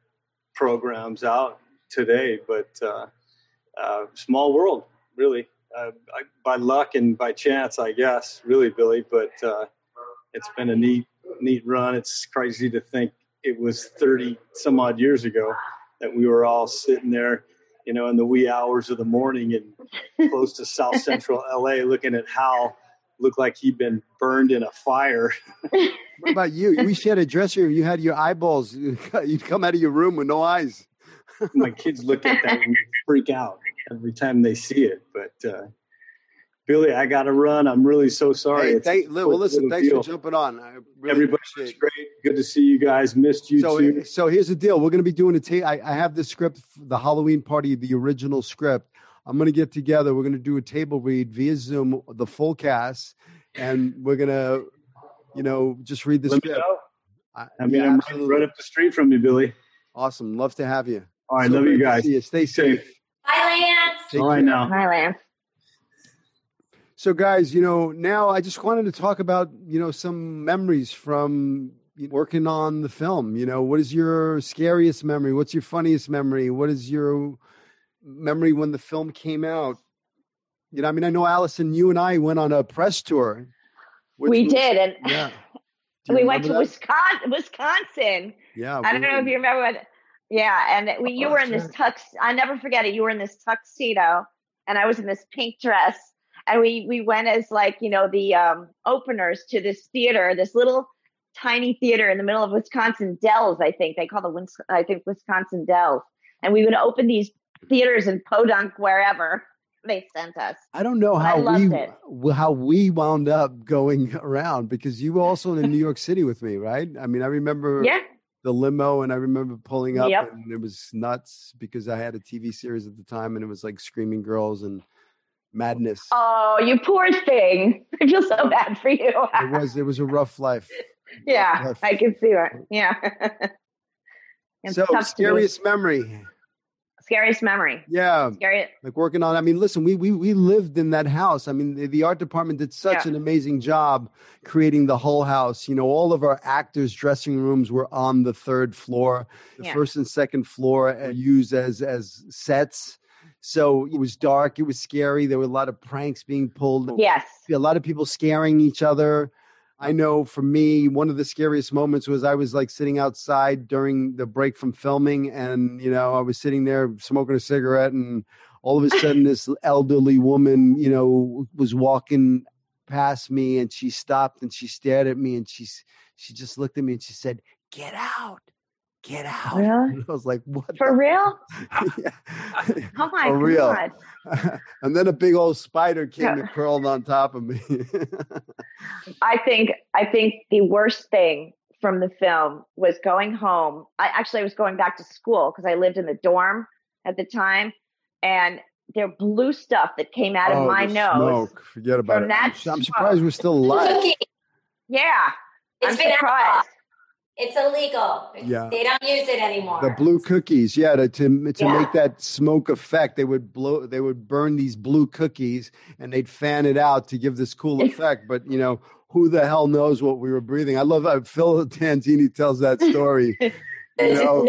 Speaker 7: programs out today. But uh, uh, small world, really. Uh, I, by luck and by chance, I guess, really, Billy. But uh, it's been a neat, neat run. It's crazy to think it was 30 some odd years ago that we were all sitting there, you know, in the wee hours of the morning and [laughs] close to South Central LA, looking at Hal looked like he'd been burned in a fire. [laughs]
Speaker 1: what about you? We shared a dressing room. You had your eyeballs. [laughs] You'd come out of your room with no eyes.
Speaker 7: My kids look at that and freak out every time they see it. But uh, Billy, I got to run. I'm really so sorry.
Speaker 1: Hey, thank, well, listen, thanks deal. for jumping on. I really
Speaker 7: Everybody's great. Good to see you guys. Missed you
Speaker 1: so,
Speaker 7: too.
Speaker 1: So here's the deal. We're going to be doing a tape. I, I have the script, the Halloween party, the original script. I'm going to get together. We're going to do a table read via Zoom, the full cast, and we're going to, you know, just read the
Speaker 7: Let
Speaker 1: script.
Speaker 7: I, I mean, yeah, I'm right up the street from you, Billy.
Speaker 1: Awesome. Love to have you.
Speaker 7: All right. So love you guys.
Speaker 1: You. Stay safe.
Speaker 3: Bye, Lance.
Speaker 7: Take All right, care. now.
Speaker 4: Bye, Lance.
Speaker 1: So, guys, you know, now I just wanted to talk about, you know, some memories from working on the film. You know, what is your scariest memory? What's your funniest memory? What is your memory when the film came out? You know, I mean, I know Allison, you and I went on a press tour.
Speaker 4: We was, did, and
Speaker 1: yeah. [laughs]
Speaker 4: we went to that? Wisconsin. Wisconsin.
Speaker 1: Yeah,
Speaker 4: I don't know if you remember. What, yeah, and we, you oh, were in this tux. I never forget it. You were in this tuxedo, and I was in this pink dress and we we went as like you know the um, openers to this theater, this little tiny theater in the middle of Wisconsin Dells. I think they call the I think Wisconsin Dells, and we would open these theaters in Podunk wherever they sent us.
Speaker 1: I don't know how we it. how we wound up going around because you were also in New York City with me, right? I mean, I remember
Speaker 4: yeah.
Speaker 1: the limo and I remember pulling up
Speaker 4: yep.
Speaker 1: and it was nuts because I had a TV series at the time and it was like Screaming Girls and madness.
Speaker 4: Oh, you poor thing. [laughs] I feel so bad for you.
Speaker 1: it was it was a rough life. [laughs]
Speaker 4: Yeah, rough life. I can see that. Yeah. [laughs]
Speaker 1: so scariest memory.
Speaker 4: Scariest memory.
Speaker 1: Yeah.
Speaker 4: Scary.
Speaker 1: Like working on I mean, listen, we we we lived in that house. I mean, the, the art department did such yeah. an amazing job creating the whole house. You know, all of our actors' dressing rooms were on the third floor. The yeah. first and second floor used as as sets so it was dark, it was scary. There were a lot of pranks being pulled.
Speaker 4: Yes.
Speaker 1: A lot of people scaring each other. I know for me, one of the scariest moments was I was like sitting outside during the break from filming, and you know, I was sitting there smoking a cigarette, and all of a [laughs] sudden, this elderly woman, you know, was walking past me, and she stopped and she stared at me, and she she just looked at me and she said, "Get out." Get out.
Speaker 4: Really? [laughs]
Speaker 1: I was like, what?
Speaker 4: For real? [laughs]
Speaker 1: yeah. [laughs]
Speaker 4: Oh my
Speaker 1: For real.
Speaker 4: God.
Speaker 1: and then a big old spider came yeah. and curled on top of me.
Speaker 4: I think I think the worst thing from the film was going home. I actually I was going back to school because I lived in the dorm at the time and there blue stuff that came out
Speaker 1: oh,
Speaker 4: of my nose.
Speaker 1: Smoke. Forget about it.
Speaker 4: I'm,
Speaker 1: I'm, surprised we're still alive.
Speaker 4: Yeah.
Speaker 3: It's
Speaker 4: I'm surprised.
Speaker 3: It's illegal.
Speaker 1: Yeah.
Speaker 3: They don't use it anymore.
Speaker 1: The blue cookies, yeah, to to, to
Speaker 3: Yeah.
Speaker 1: make that smoke effect, they would blow they would burn these blue cookies and they'd fan it out to give this cool [laughs] effect. But you know, who the hell knows what we were breathing? I love how Phil Tanzini tells that story. [laughs] You know,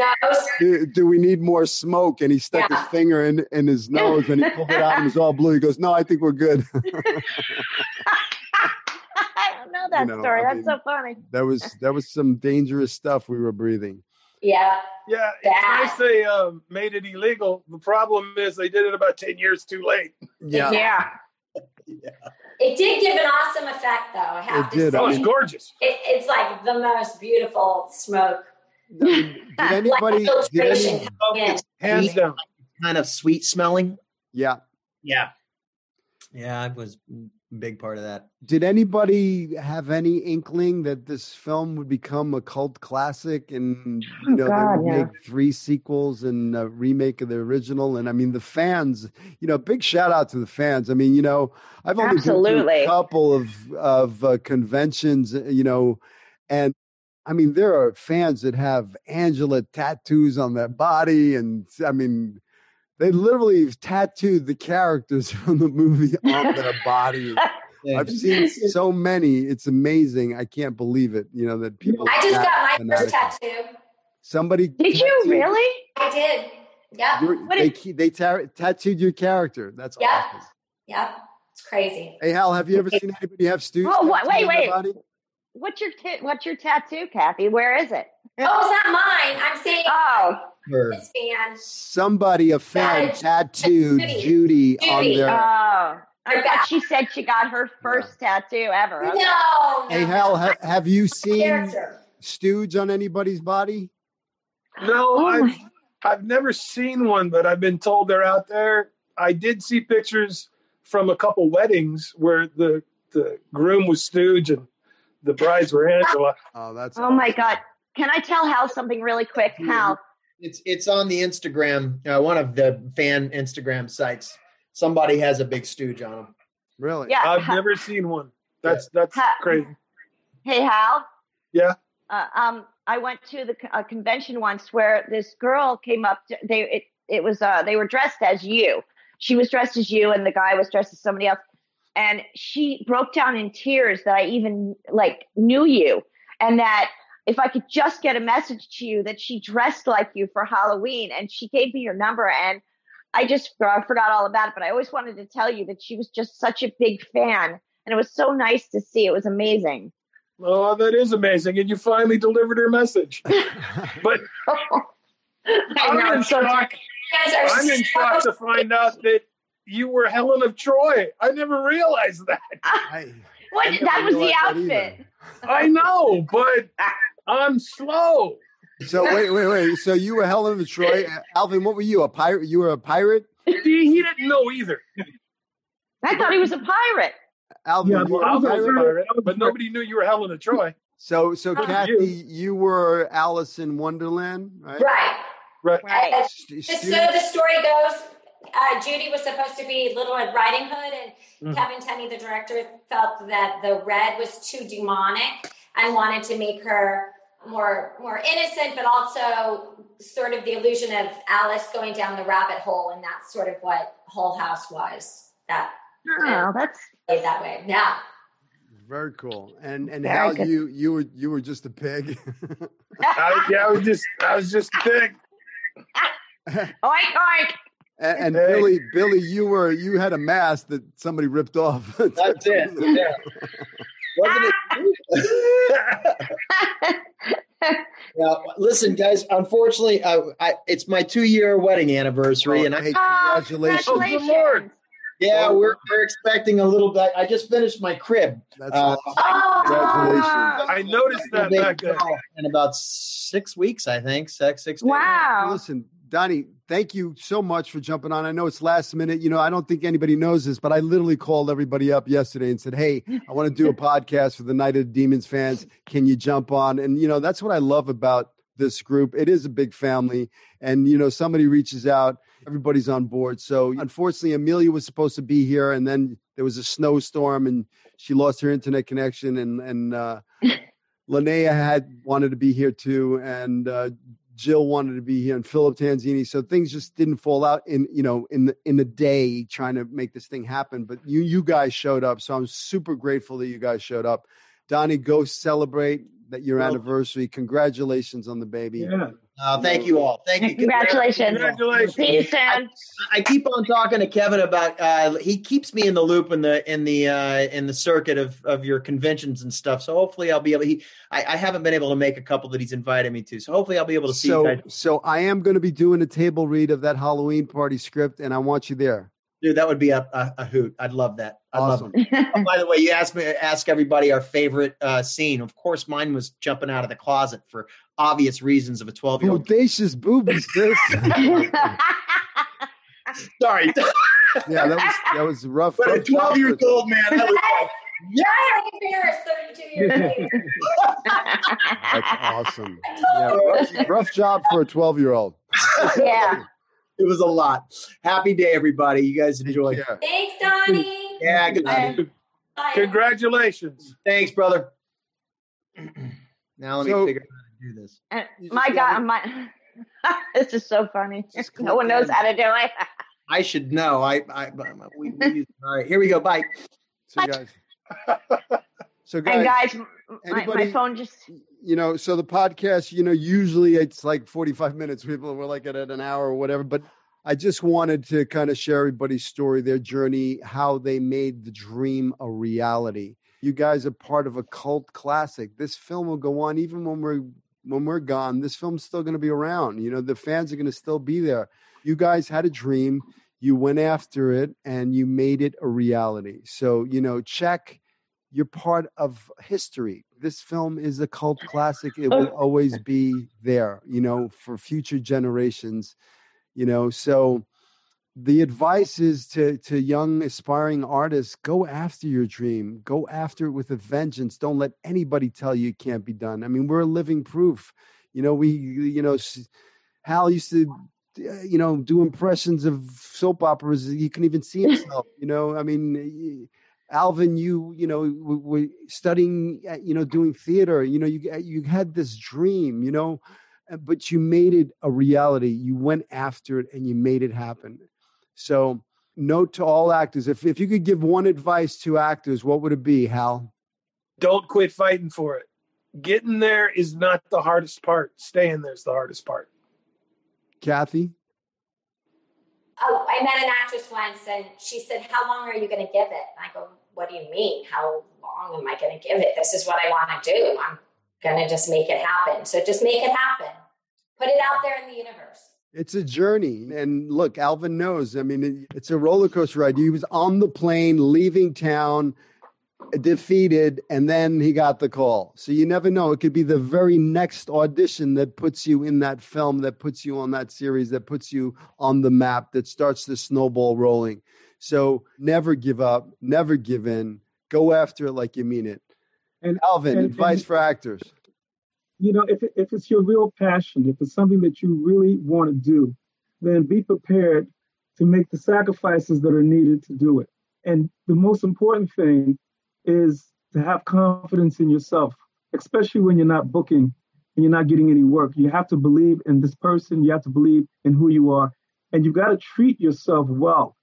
Speaker 1: do, do, we need more smoke? And he stuck yeah. his finger in, in his [laughs] nose and he pulled it out and it was all blue. He goes, No, I think we're good. [laughs]
Speaker 4: I don't know that you know, story. I That's mean, so funny.
Speaker 1: That was that was some dangerous stuff we were breathing.
Speaker 3: Yeah.
Speaker 5: Yeah. It's nice they uh, made it illegal. The problem is they did it about 10 years too late.
Speaker 1: Yeah.
Speaker 4: Yeah.
Speaker 3: yeah. It did give an awesome effect, though. I have
Speaker 1: it
Speaker 3: to
Speaker 1: did.
Speaker 3: say.
Speaker 5: Oh, it's gorgeous.
Speaker 3: It, it's like the most beautiful smoke
Speaker 1: did [laughs] anybody? did any,
Speaker 5: hands down.
Speaker 6: Kind of sweet smelling.
Speaker 1: Yeah.
Speaker 6: Yeah. Yeah, I was a big part of that.
Speaker 1: Did anybody have any inkling that this film would become a cult classic and you know God, they would yeah. make three sequels and a remake of the original? And I mean, the fans, you know, big shout out to the fans. I mean, you know, I've only Absolutely. been to a couple of of uh, conventions, you know, and I mean, there are fans that have Angela tattoos on their body, and I mean, they literally tattooed the characters [laughs] from the movie on their [laughs] body. I've seen so many; it's amazing. I can't believe it. You know that people.
Speaker 3: I just got my first tattoo.
Speaker 1: Somebody
Speaker 4: did tattooed. you really?
Speaker 3: I did. Yeah.
Speaker 1: They they, they tar- tattooed your character. That's
Speaker 3: yeah.
Speaker 1: Awesome.
Speaker 3: Yeah. It's crazy.
Speaker 1: Hey Hal, have you ever seen anybody have stooge?
Speaker 4: Oh, wait, wait what's your t- what's your tattoo, Cathy? Where is it?
Speaker 3: Oh, it's not mine. I'm saying
Speaker 4: oh.
Speaker 3: This fan.
Speaker 1: Somebody, a fan, tattooed Judy, Judy, on their.
Speaker 4: Oh, I thought she said she got her first tattoo ever.
Speaker 3: Okay. No.
Speaker 1: Hey, Hal, ha- have you seen Stooge on anybody's body?
Speaker 5: No, oh I've, I've never seen one, but I've been told they're out there. I did see pictures from a couple weddings where the the groom was Stooge and the brides were Angela.
Speaker 1: Oh, that's
Speaker 4: oh awesome. my god! Can I tell Hal something really quick? Mm-hmm. Hal,
Speaker 6: it's it's on the Instagram, uh, one of the fan Instagram sites. Somebody has a big stooge on them.
Speaker 1: Really?
Speaker 5: Yeah. I've never seen one. That's that's ha- crazy.
Speaker 4: Hey Hal.
Speaker 5: Yeah.
Speaker 4: Uh, um, I went to the a convention once where this girl came up. To, they it it was uh they were dressed as you. She was dressed as you, and the guy was dressed as somebody else and she broke down in tears that I even like knew you and that if I could just get a message to you that she dressed like you for Halloween and she gave me your number and I just I forgot all about it, but I always wanted to tell you that she was just such a big fan and it was so nice to see. It was amazing.
Speaker 5: Oh, that is amazing. And you finally delivered her message. [laughs] but [laughs] I'm in shock. I'm in shock to find out that you were Helen of Troy. I never realized that. [laughs]
Speaker 4: I, what? I that was the outfit.
Speaker 5: I know, but I'm slow.
Speaker 1: So wait, wait, wait. So you were Helen of Troy, Alvin. What were you? A pirate? You were a pirate?
Speaker 5: He, he didn't know either.
Speaker 4: I thought he was a pirate.
Speaker 1: Alvin,
Speaker 5: yeah, well, Alvin was a pirate, but nobody knew you were Helen of Troy.
Speaker 1: So, so Cathy, you. you were Alice in Wonderland, right?
Speaker 3: Right.
Speaker 5: Right.
Speaker 3: right. Uh, so the story goes uh, Judy was supposed to be Little Red Riding Hood, and mm. Kevin Tenney, the director, felt that the red was too demonic and wanted to make her more more innocent, but also sort of the illusion of Alice going down the rabbit hole, and that's sort of what Hull House was. That
Speaker 4: oh, that's played
Speaker 3: that way. Yeah.
Speaker 1: Very cool. And and Very how good. you you were you were just a pig.
Speaker 5: I, yeah, I was just I was just a pig.
Speaker 4: oink oink.
Speaker 1: And, and hey. Billy, Billy, you were you had a mask that somebody ripped off. [laughs]
Speaker 6: That's it. Yeah. Wasn't it? Ah! [laughs] now, listen, guys. Unfortunately, I, I, it's my two-year wedding anniversary,
Speaker 1: oh,
Speaker 6: and I
Speaker 1: hey, ah, congratulations!
Speaker 4: Oh, congratulations.
Speaker 6: Yeah, oh, we're, we're expecting a little bit. I just finished my crib.
Speaker 1: That's uh, awesome. Congratulations! Ah!
Speaker 5: I noticed that back then.
Speaker 6: In about six weeks, I think. Six, six.
Speaker 4: Wow!
Speaker 1: Listen, Donnie, thank you so much for jumping on. I know it's last minute. You know, I don't think anybody knows this, but I literally called everybody up yesterday and said, Hey, I want to do a [laughs] podcast for the Night of the Demons fans. Can you jump on? And, you know, that's what I love about this group. It is a big family. And, you know, somebody reaches out, everybody's on board. So unfortunately, Amelia was supposed to be here, and then there was a snowstorm and she lost her internet connection. And, and, uh, [laughs] Linnea had wanted to be here too, and uh, Jill wanted to be here and Philip Tanzini. So things just didn't fall out in, you know, in the in the day trying to make this thing happen. But you you guys showed up. So I'm super grateful that you guys showed up. Donnie, go celebrate that your anniversary. Congratulations on the baby.
Speaker 2: Yeah.
Speaker 6: Uh, thank you all. Thank you.
Speaker 4: Congratulations.
Speaker 5: Congratulations.
Speaker 4: See you soon.
Speaker 6: I keep on talking to Kevin about. Uh, he keeps me in the loop in the in the uh, in the circuit of of your conventions and stuff. So hopefully I'll be able. He, I, I haven't been able to make a couple that he's invited me to. So hopefully I'll be able to see. you
Speaker 1: So,
Speaker 6: guys.
Speaker 1: so I am going to be doing a table read of that Halloween party script, and I want you there.
Speaker 6: Dude, that would be a, a, a hoot. I'd love that. I'd love it. Oh, by the way, you asked me ask everybody our favorite uh, scene. Of course, mine was jumping out of the closet for obvious reasons of a twelve year old.
Speaker 1: Bodacious boobies, Chris. [laughs]
Speaker 6: Sorry, [laughs]
Speaker 1: yeah, that was that was rough.
Speaker 6: but a twelve years old man, that was like, [laughs] yeah.
Speaker 3: I'm embarrassed 32 years later.
Speaker 1: That's awesome. Yeah, rough, rough job for a twelve-year-old.
Speaker 4: yeah.
Speaker 6: It was a lot. Happy day, everybody. You guys enjoy.
Speaker 1: Yeah.
Speaker 3: Thanks, Donnie.
Speaker 6: Yeah, good night.
Speaker 3: Bye.
Speaker 5: Congratulations.
Speaker 6: Thanks, brother. Now let me
Speaker 1: So-
Speaker 6: figure out how to do this.
Speaker 4: Uh,
Speaker 1: and
Speaker 4: my
Speaker 1: just
Speaker 4: God, my [laughs] this is so funny. No one knows how to do it.
Speaker 6: I should know. I, I, we, we use, all right, here we go. Bye.
Speaker 1: So you guys, [laughs] so
Speaker 4: And
Speaker 1: guys,
Speaker 4: guys, m- my, my phone just
Speaker 1: you know, so the podcast, you know, usually it's like forty-five minutes. [laughs] People were like at an hour or whatever, but I just wanted to kind of share everybody's story, their journey, how they made the dream a reality. You guys are part of a cult classic. This film will go on even when we're when we're gone. This film's still going to be around. You know, the fans are going to still be there. You guys had a dream. You went after it and you made it a reality. So, you know, check you're part of history. This film is a cult classic. It will always be there, you know, for future generations, you know. So the advice is to to young aspiring artists, go after your dream. Go after it with a vengeance. Don't let anybody tell you it can't be done. I mean, we're living proof. You know, we you know, Hal used to uh, you know, do impressions of soap operas. You can even see himself, you know. I mean, Alvin, you you know w- were studying, uh, you know, doing theater. You know, you you had this dream, you know, uh, but you made it a reality. You went after it and you made it happen. So, note to all actors: if if you could give one advice to actors, what would it be, Hal?
Speaker 5: Don't quit fighting for it. Getting there is not the hardest part. Staying there is the hardest part.
Speaker 1: Cathy?
Speaker 3: Oh, I met an actress once and she said, How long are you going to give it? And I go, What do you mean? How long am I going to give it? This is what I want to do. I'm going to just make it happen. So just make it happen. Put it out there in the universe.
Speaker 1: It's a journey. And look, Alvin knows. I mean, it's a roller coaster ride. He was on the plane, leaving town, defeated, and then he got the call. So you never know. It could be the very next audition that puts you in that film, that puts you on that series, that puts you on the map, that starts the snowball rolling. So never give up, never give in. Go after it like you mean it.
Speaker 2: And
Speaker 1: Alvin,
Speaker 2: and-
Speaker 1: advice
Speaker 2: and-
Speaker 1: for actors.
Speaker 2: you know, if, if it's your real passion, if it's something that you really want to do, then be prepared to make the sacrifices that are needed to do it. And the most important thing is to have confidence in yourself, especially when you're not booking and you're not getting any work. You have to believe in this person, you have to believe in who you are, and you've got to treat yourself well.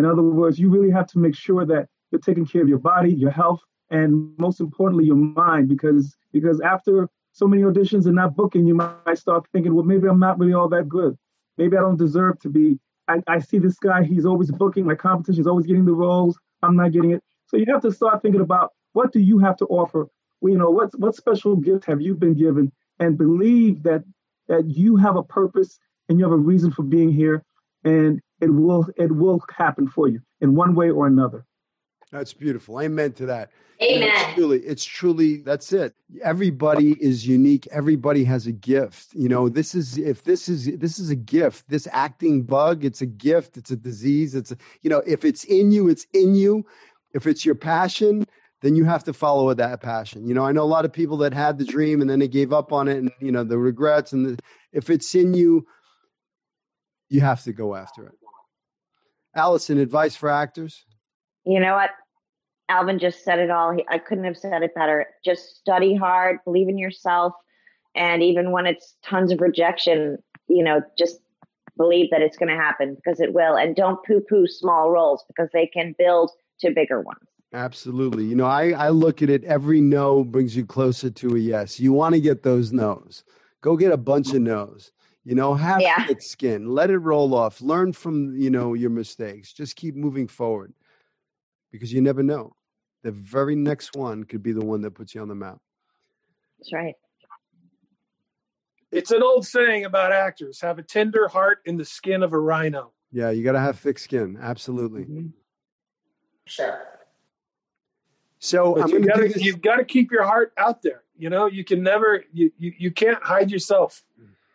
Speaker 2: In other words, you really have to make sure that you're taking care of your body, your health, and most importantly, your mind, because because after so many auditions and not booking, you might start thinking, well, maybe I'm not really all that good. Maybe I don't deserve to be. I, I see this guy, he's always booking, my competition is always getting the roles. I'm not getting it. So you have to start thinking about what do you have to offer? You know, what what special gift have you been given? And believe that that you have a purpose and you have a reason for being here, and it will it will happen for you in one way or another.
Speaker 1: That's beautiful. Amen to that. You know,
Speaker 3: Amen.
Speaker 1: It's truly, it's truly that's it. Everybody is unique. Everybody has a gift. You know, this is if this is this is a gift. This acting bug, it's a gift. It's a disease. It's a, you know, if it's in you, it's in you. If it's your passion, then you have to follow that passion. You know, I know a lot of people that had the dream and then they gave up on it, and you know the regrets. And the, if it's in you, you have to go after it. Allison, advice for actors?
Speaker 4: You know what? Alvin just said it all. He, I couldn't have said it better. Just study hard, believe in yourself, and even when it's tons of rejection, you know, just believe that it's going to happen because it will. And don't poo-poo small roles because they can build to bigger ones.
Speaker 1: Absolutely. You know, I, I look at it every no brings you closer to a yes. You want to get those no's. Go get a bunch of no's. You know, have
Speaker 4: Yeah.
Speaker 1: thick skin. Let it roll off. Learn from, you know, your mistakes. Just keep moving forward because you never know. The very next one could be the one that puts you on the map.
Speaker 4: That's right.
Speaker 5: It's an old saying about actors have a tender heart in the skin of a rhino.
Speaker 1: Yeah, you got to have thick skin. Absolutely. Mm-hmm.
Speaker 3: Sure.
Speaker 1: So I'm
Speaker 5: you gotta, you've got to keep your heart out there. You know, you can never, you, you, you can't hide yourself.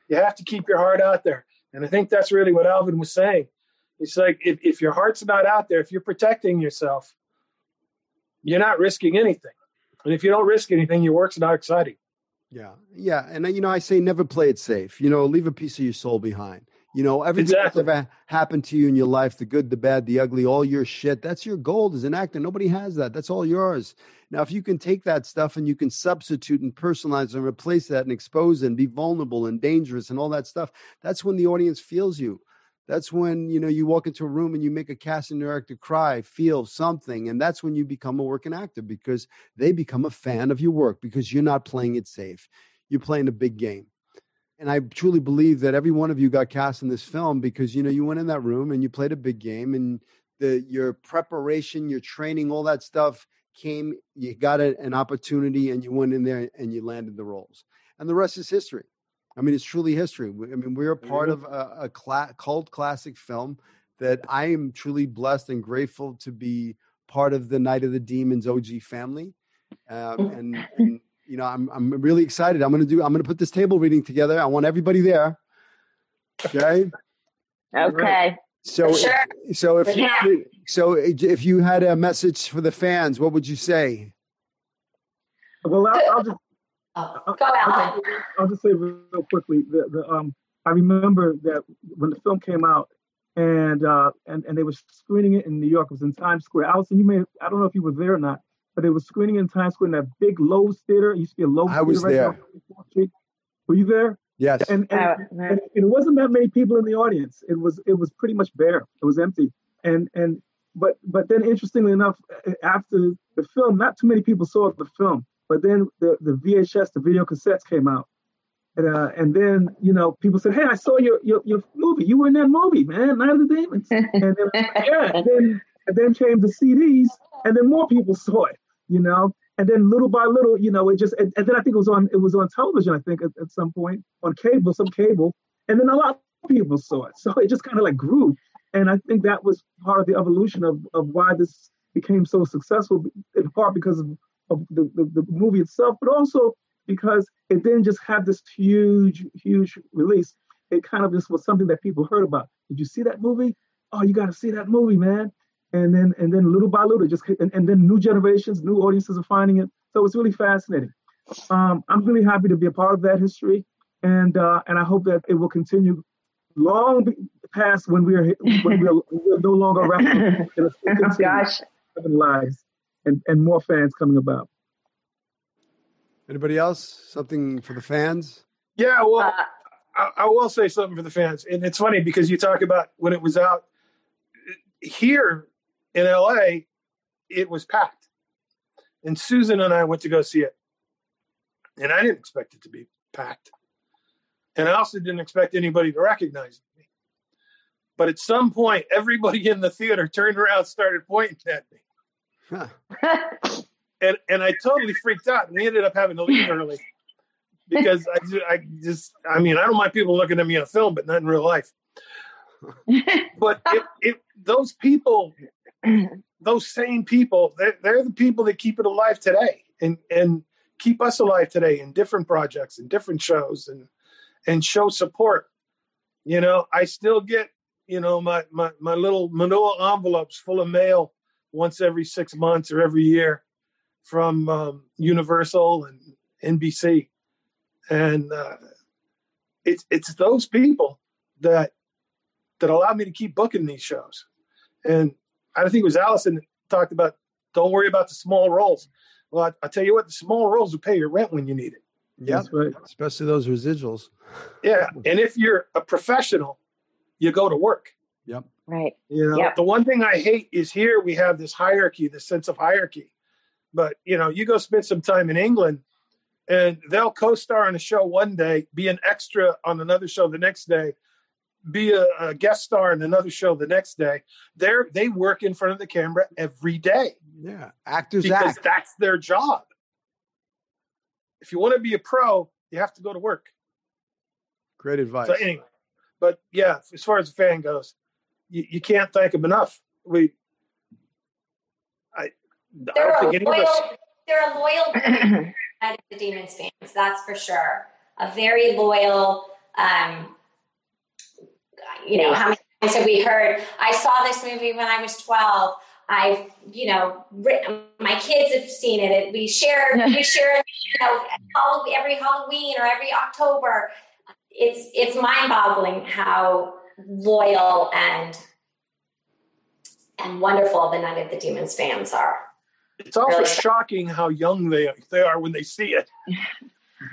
Speaker 5: You have to keep your heart out there. And I think that's really what Alvin was saying. It's like if, if your heart's not out there, if you're protecting yourself, you're not risking anything. And if you don't risk anything, your work's not exciting.
Speaker 1: Yeah, yeah, and you know, I say never play it safe. You know, leave a piece of your soul behind. You know, everything
Speaker 5: Exactly.
Speaker 1: that's ever happened to you in your life, the good, the bad, the ugly, all your shit. That's your gold as an actor. Nobody has that. That's all yours. Now, if you can take that stuff and you can substitute and personalize and replace that and expose and be vulnerable and dangerous and all that stuff, that's when the audience feels you. That's when you know you walk into a room and you make a casting director cry, feel something, and that's when you become a working actor because they become a fan of your work because you're not playing it safe. You're playing a big game. And I truly believe that every one of you got cast in this film because you know you went in that room and you played a big game and the your preparation, your training, all that stuff came. You got a, an opportunity and you went in there and you landed the roles. And the rest is history. I mean, it's truly history. I mean, we're a part of a, a cla- cult classic film that I am truly blessed and grateful to be part of the Night of the Demons OG family. Um, and, [laughs] and you know, I'm I'm really excited. I'm gonna do. I'm gonna put this table reading together. I want everybody there. Okay. [laughs]
Speaker 4: Okay.
Speaker 1: So,
Speaker 3: For sure.
Speaker 1: so if
Speaker 3: Yeah.
Speaker 1: you, so if you had a message for the fans, what would you say?
Speaker 2: Well, I'll, I'll just
Speaker 3: Oh,
Speaker 2: I'll,
Speaker 3: go,
Speaker 2: I'll I'll just say real quickly the, the um I remember that when the film came out and uh and, and they were screening it in New York, it was in Times Square. Allison, you may I don't know if you were there or not, but they were screening in Times Square in that big Loews theater. It used to be a Loews
Speaker 1: I was
Speaker 2: theater right
Speaker 1: there.
Speaker 2: there on 24th Street. Were you there?
Speaker 1: Yes.
Speaker 2: And and,
Speaker 4: Uh,
Speaker 2: and it wasn't that many people in the audience. It was it was pretty much bare. It was empty. And and but but then interestingly enough, after the film, not too many people saw the film. But then the, the VHS, the video cassettes came out. And, uh, and then, you know, people said, Hey, I saw your, your your movie. You were in that movie, man, Night of the Demons. [laughs] And then yeah, and then and then came the CDs, and then more people saw it, you know. And then little by little, you know, it just and, and then I think it was on it was on television, I think, at, at some point, on cable, some cable, and then a lot of people saw it. [laughs] So it just kind of like grew. And I think that was part of the evolution of, of why this became so successful, in part because of, of the, the, the movie itself, but also because it didn't just have this huge, huge release. It kind of just was something that people heard about. Did you see that movie? Oh, you got to see that movie, man. And then and then little by little, just and, and then new generations, new audiences are finding it. So it's really fascinating. Um, I'm really happy to be a part of that history, and uh, and I hope that it will continue long past when we are when we are, we're no longer around. [laughs]
Speaker 4: Oh gosh.
Speaker 2: having lives and, and more fans coming about.
Speaker 1: Anybody else? Something for the fans?
Speaker 5: Yeah, well,
Speaker 4: Uh,
Speaker 5: I, I will say something for the fans, and it's funny because you talk about when it was out here in LA, it was packed, and Susan and I went to go see it, and I didn't expect it to be packed, and I also didn't expect anybody to recognize me. But at some point, everybody in the theater turned around, started pointing at me,
Speaker 1: Huh. [laughs]
Speaker 5: and and I totally freaked out, and we ended up having to leave early because I just, I just, I mean, I don't mind people looking at me in a film, but not in real life. [laughs] But it, it, those people, those same people, they're, they're the people that keep it alive today, and and keep us alive today in different projects and different shows, and and show support. You know, I still get, you know, my my my little manila envelopes full of mail once every six months or every year from um, Universal and NBC, and uh, it's it's those people that that allow me to keep booking these shows. And I think it was Allison talked about don't worry about the small roles. Well, I, I tell you what, the small roles will pay your rent when you need it.
Speaker 1: Yeah,
Speaker 2: That's right.
Speaker 1: especially those residuals.
Speaker 5: Yeah, and if you're a professional, you go to work.
Speaker 1: Yep.
Speaker 4: Right.
Speaker 5: You know,
Speaker 4: Yep.
Speaker 5: the one thing I hate is here we have this hierarchy, this sense of hierarchy. But you know, you go spend some time in England, and they'll co-star on a show one day, be an extra on another show the next day, be a, a guest star in another show the next day. They're they work in front of the camera every day
Speaker 1: Yeah. Actors
Speaker 5: because
Speaker 1: act.
Speaker 5: that's their job. If you want to be a pro, you have to go to work.
Speaker 1: Great advice.
Speaker 5: So anyway, but yeah, as far as the fan goes, you, you can't thank them enough. We, I, I
Speaker 3: They're
Speaker 5: don't think any of us.
Speaker 3: loyal, they're a loyal [clears throat] group of the Demons fans, that's for sure. A very loyal, um, you know, how many times have we heard? I saw this movie when I was 12. I've, you know, written, my kids have seen it. it we share, [laughs] we share, you know, every Halloween or every October. It's it's mind boggling how loyal and and wonderful the Night of the Demons fans are.
Speaker 5: It's also
Speaker 3: really-
Speaker 5: shocking how young they they are when they see it. [laughs]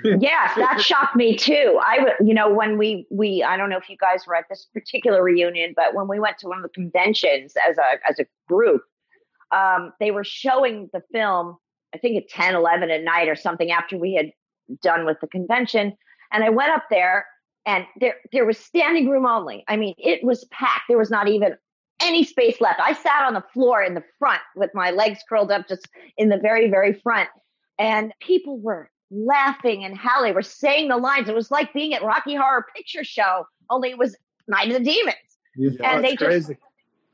Speaker 4: yes, that shocked me too. I, you know, when we we I don't know if you guys were at this particular reunion, but when we went to one of the conventions as a as a group, um, they were showing the film. I think at 10, 11 at night or something after we had done with the convention, and I went up there, and there there was standing room only. I mean, it was packed. There was not even any space left. I sat on the floor in the front with my legs curled up, just in the very very front, and people were laughing and how they were saying the lines. It was like being at Rocky Horror Picture Show, only it was Night of the Demons. And they
Speaker 5: it's
Speaker 4: just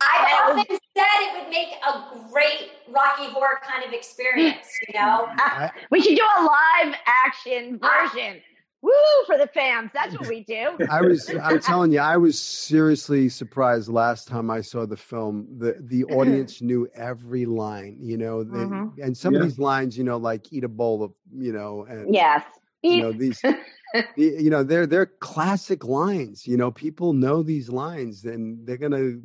Speaker 3: i've
Speaker 4: Well-
Speaker 3: often said it would make a great Rocky Horror kind of experience, you know?
Speaker 1: I- [laughs]
Speaker 4: We should do a live action version. Woo for the fans. That's what we do. [laughs]
Speaker 1: I was I'm telling you, I was seriously surprised last time I saw the film. The the [laughs] audience knew every line, you know, they,
Speaker 4: Mhm.
Speaker 1: and some of these lines, you know, like eat a bowl of, you know, and
Speaker 4: Yes.
Speaker 1: you know these [laughs] the- you know they're they're classic lines you know people know these lines and they're gonna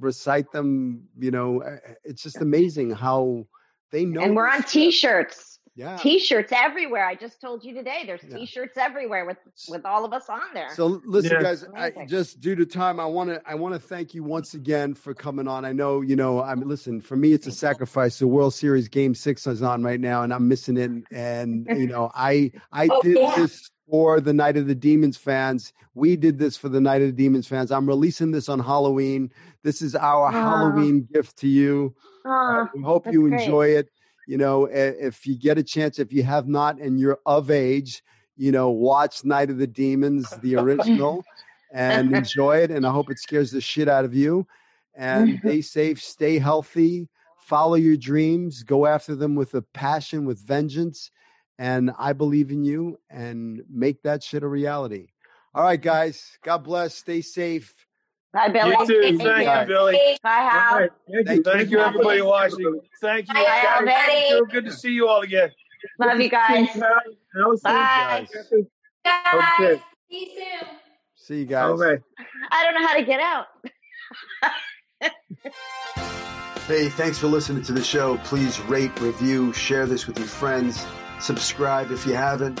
Speaker 1: recite them you know uh, it's just amazing how they know
Speaker 4: and we're on
Speaker 1: stuff.
Speaker 4: t-shirts.
Speaker 1: Yeah
Speaker 4: T-shirts everywhere. I just told you today. There's
Speaker 1: Yeah.
Speaker 4: t-shirts everywhere with with all of us on there.
Speaker 1: So listen,
Speaker 5: Yeah.
Speaker 1: guys. I, just due to time, I want to I want to thank you once again for coming on. I know you know. I'm listen. For me, it's a sacrifice. The World Series Game Six is on right now, and I'm missing it. And you know, I I [laughs]
Speaker 3: Oh,
Speaker 1: did
Speaker 3: yeah.
Speaker 1: this for the Night of the Demons fans. We did this for the Night of the Demons fans. I'm releasing this on Halloween. This is our
Speaker 4: Aw.
Speaker 1: Halloween gift to you.
Speaker 4: Uh, Aw,
Speaker 1: We hope
Speaker 4: that's
Speaker 1: you
Speaker 4: great.
Speaker 1: enjoy it. You know, if you get a chance, if you have not and you're of age, you know, watch Night of the Demons, the original, and [laughs] enjoy it. And I hope it scares the shit out of you. And mm-hmm. stay safe, stay healthy, follow your dreams, go after them with a passion, with vengeance. And I believe in you and make that shit a reality. All right, guys. God bless. Stay safe.
Speaker 4: Bye, Billy.
Speaker 5: You too.
Speaker 4: Thank
Speaker 5: Thank
Speaker 4: you.
Speaker 5: you, Billy.
Speaker 4: Bye, Hal.
Speaker 2: All right. Thank
Speaker 1: Thank
Speaker 2: you.
Speaker 5: Thank you, everybody watching. Thank you.
Speaker 3: Bye,
Speaker 5: guys.
Speaker 3: everybody.
Speaker 5: It's Good to see you all again.
Speaker 4: Love you guys.
Speaker 2: Allison.
Speaker 4: Bye.
Speaker 3: Guys,
Speaker 2: Okay.
Speaker 3: see you soon.
Speaker 1: See you guys.
Speaker 2: All right.
Speaker 4: I don't know how to get out. [laughs]
Speaker 1: Hey, thanks for listening to the show. Please rate, review, share this with your friends. Subscribe if you haven't.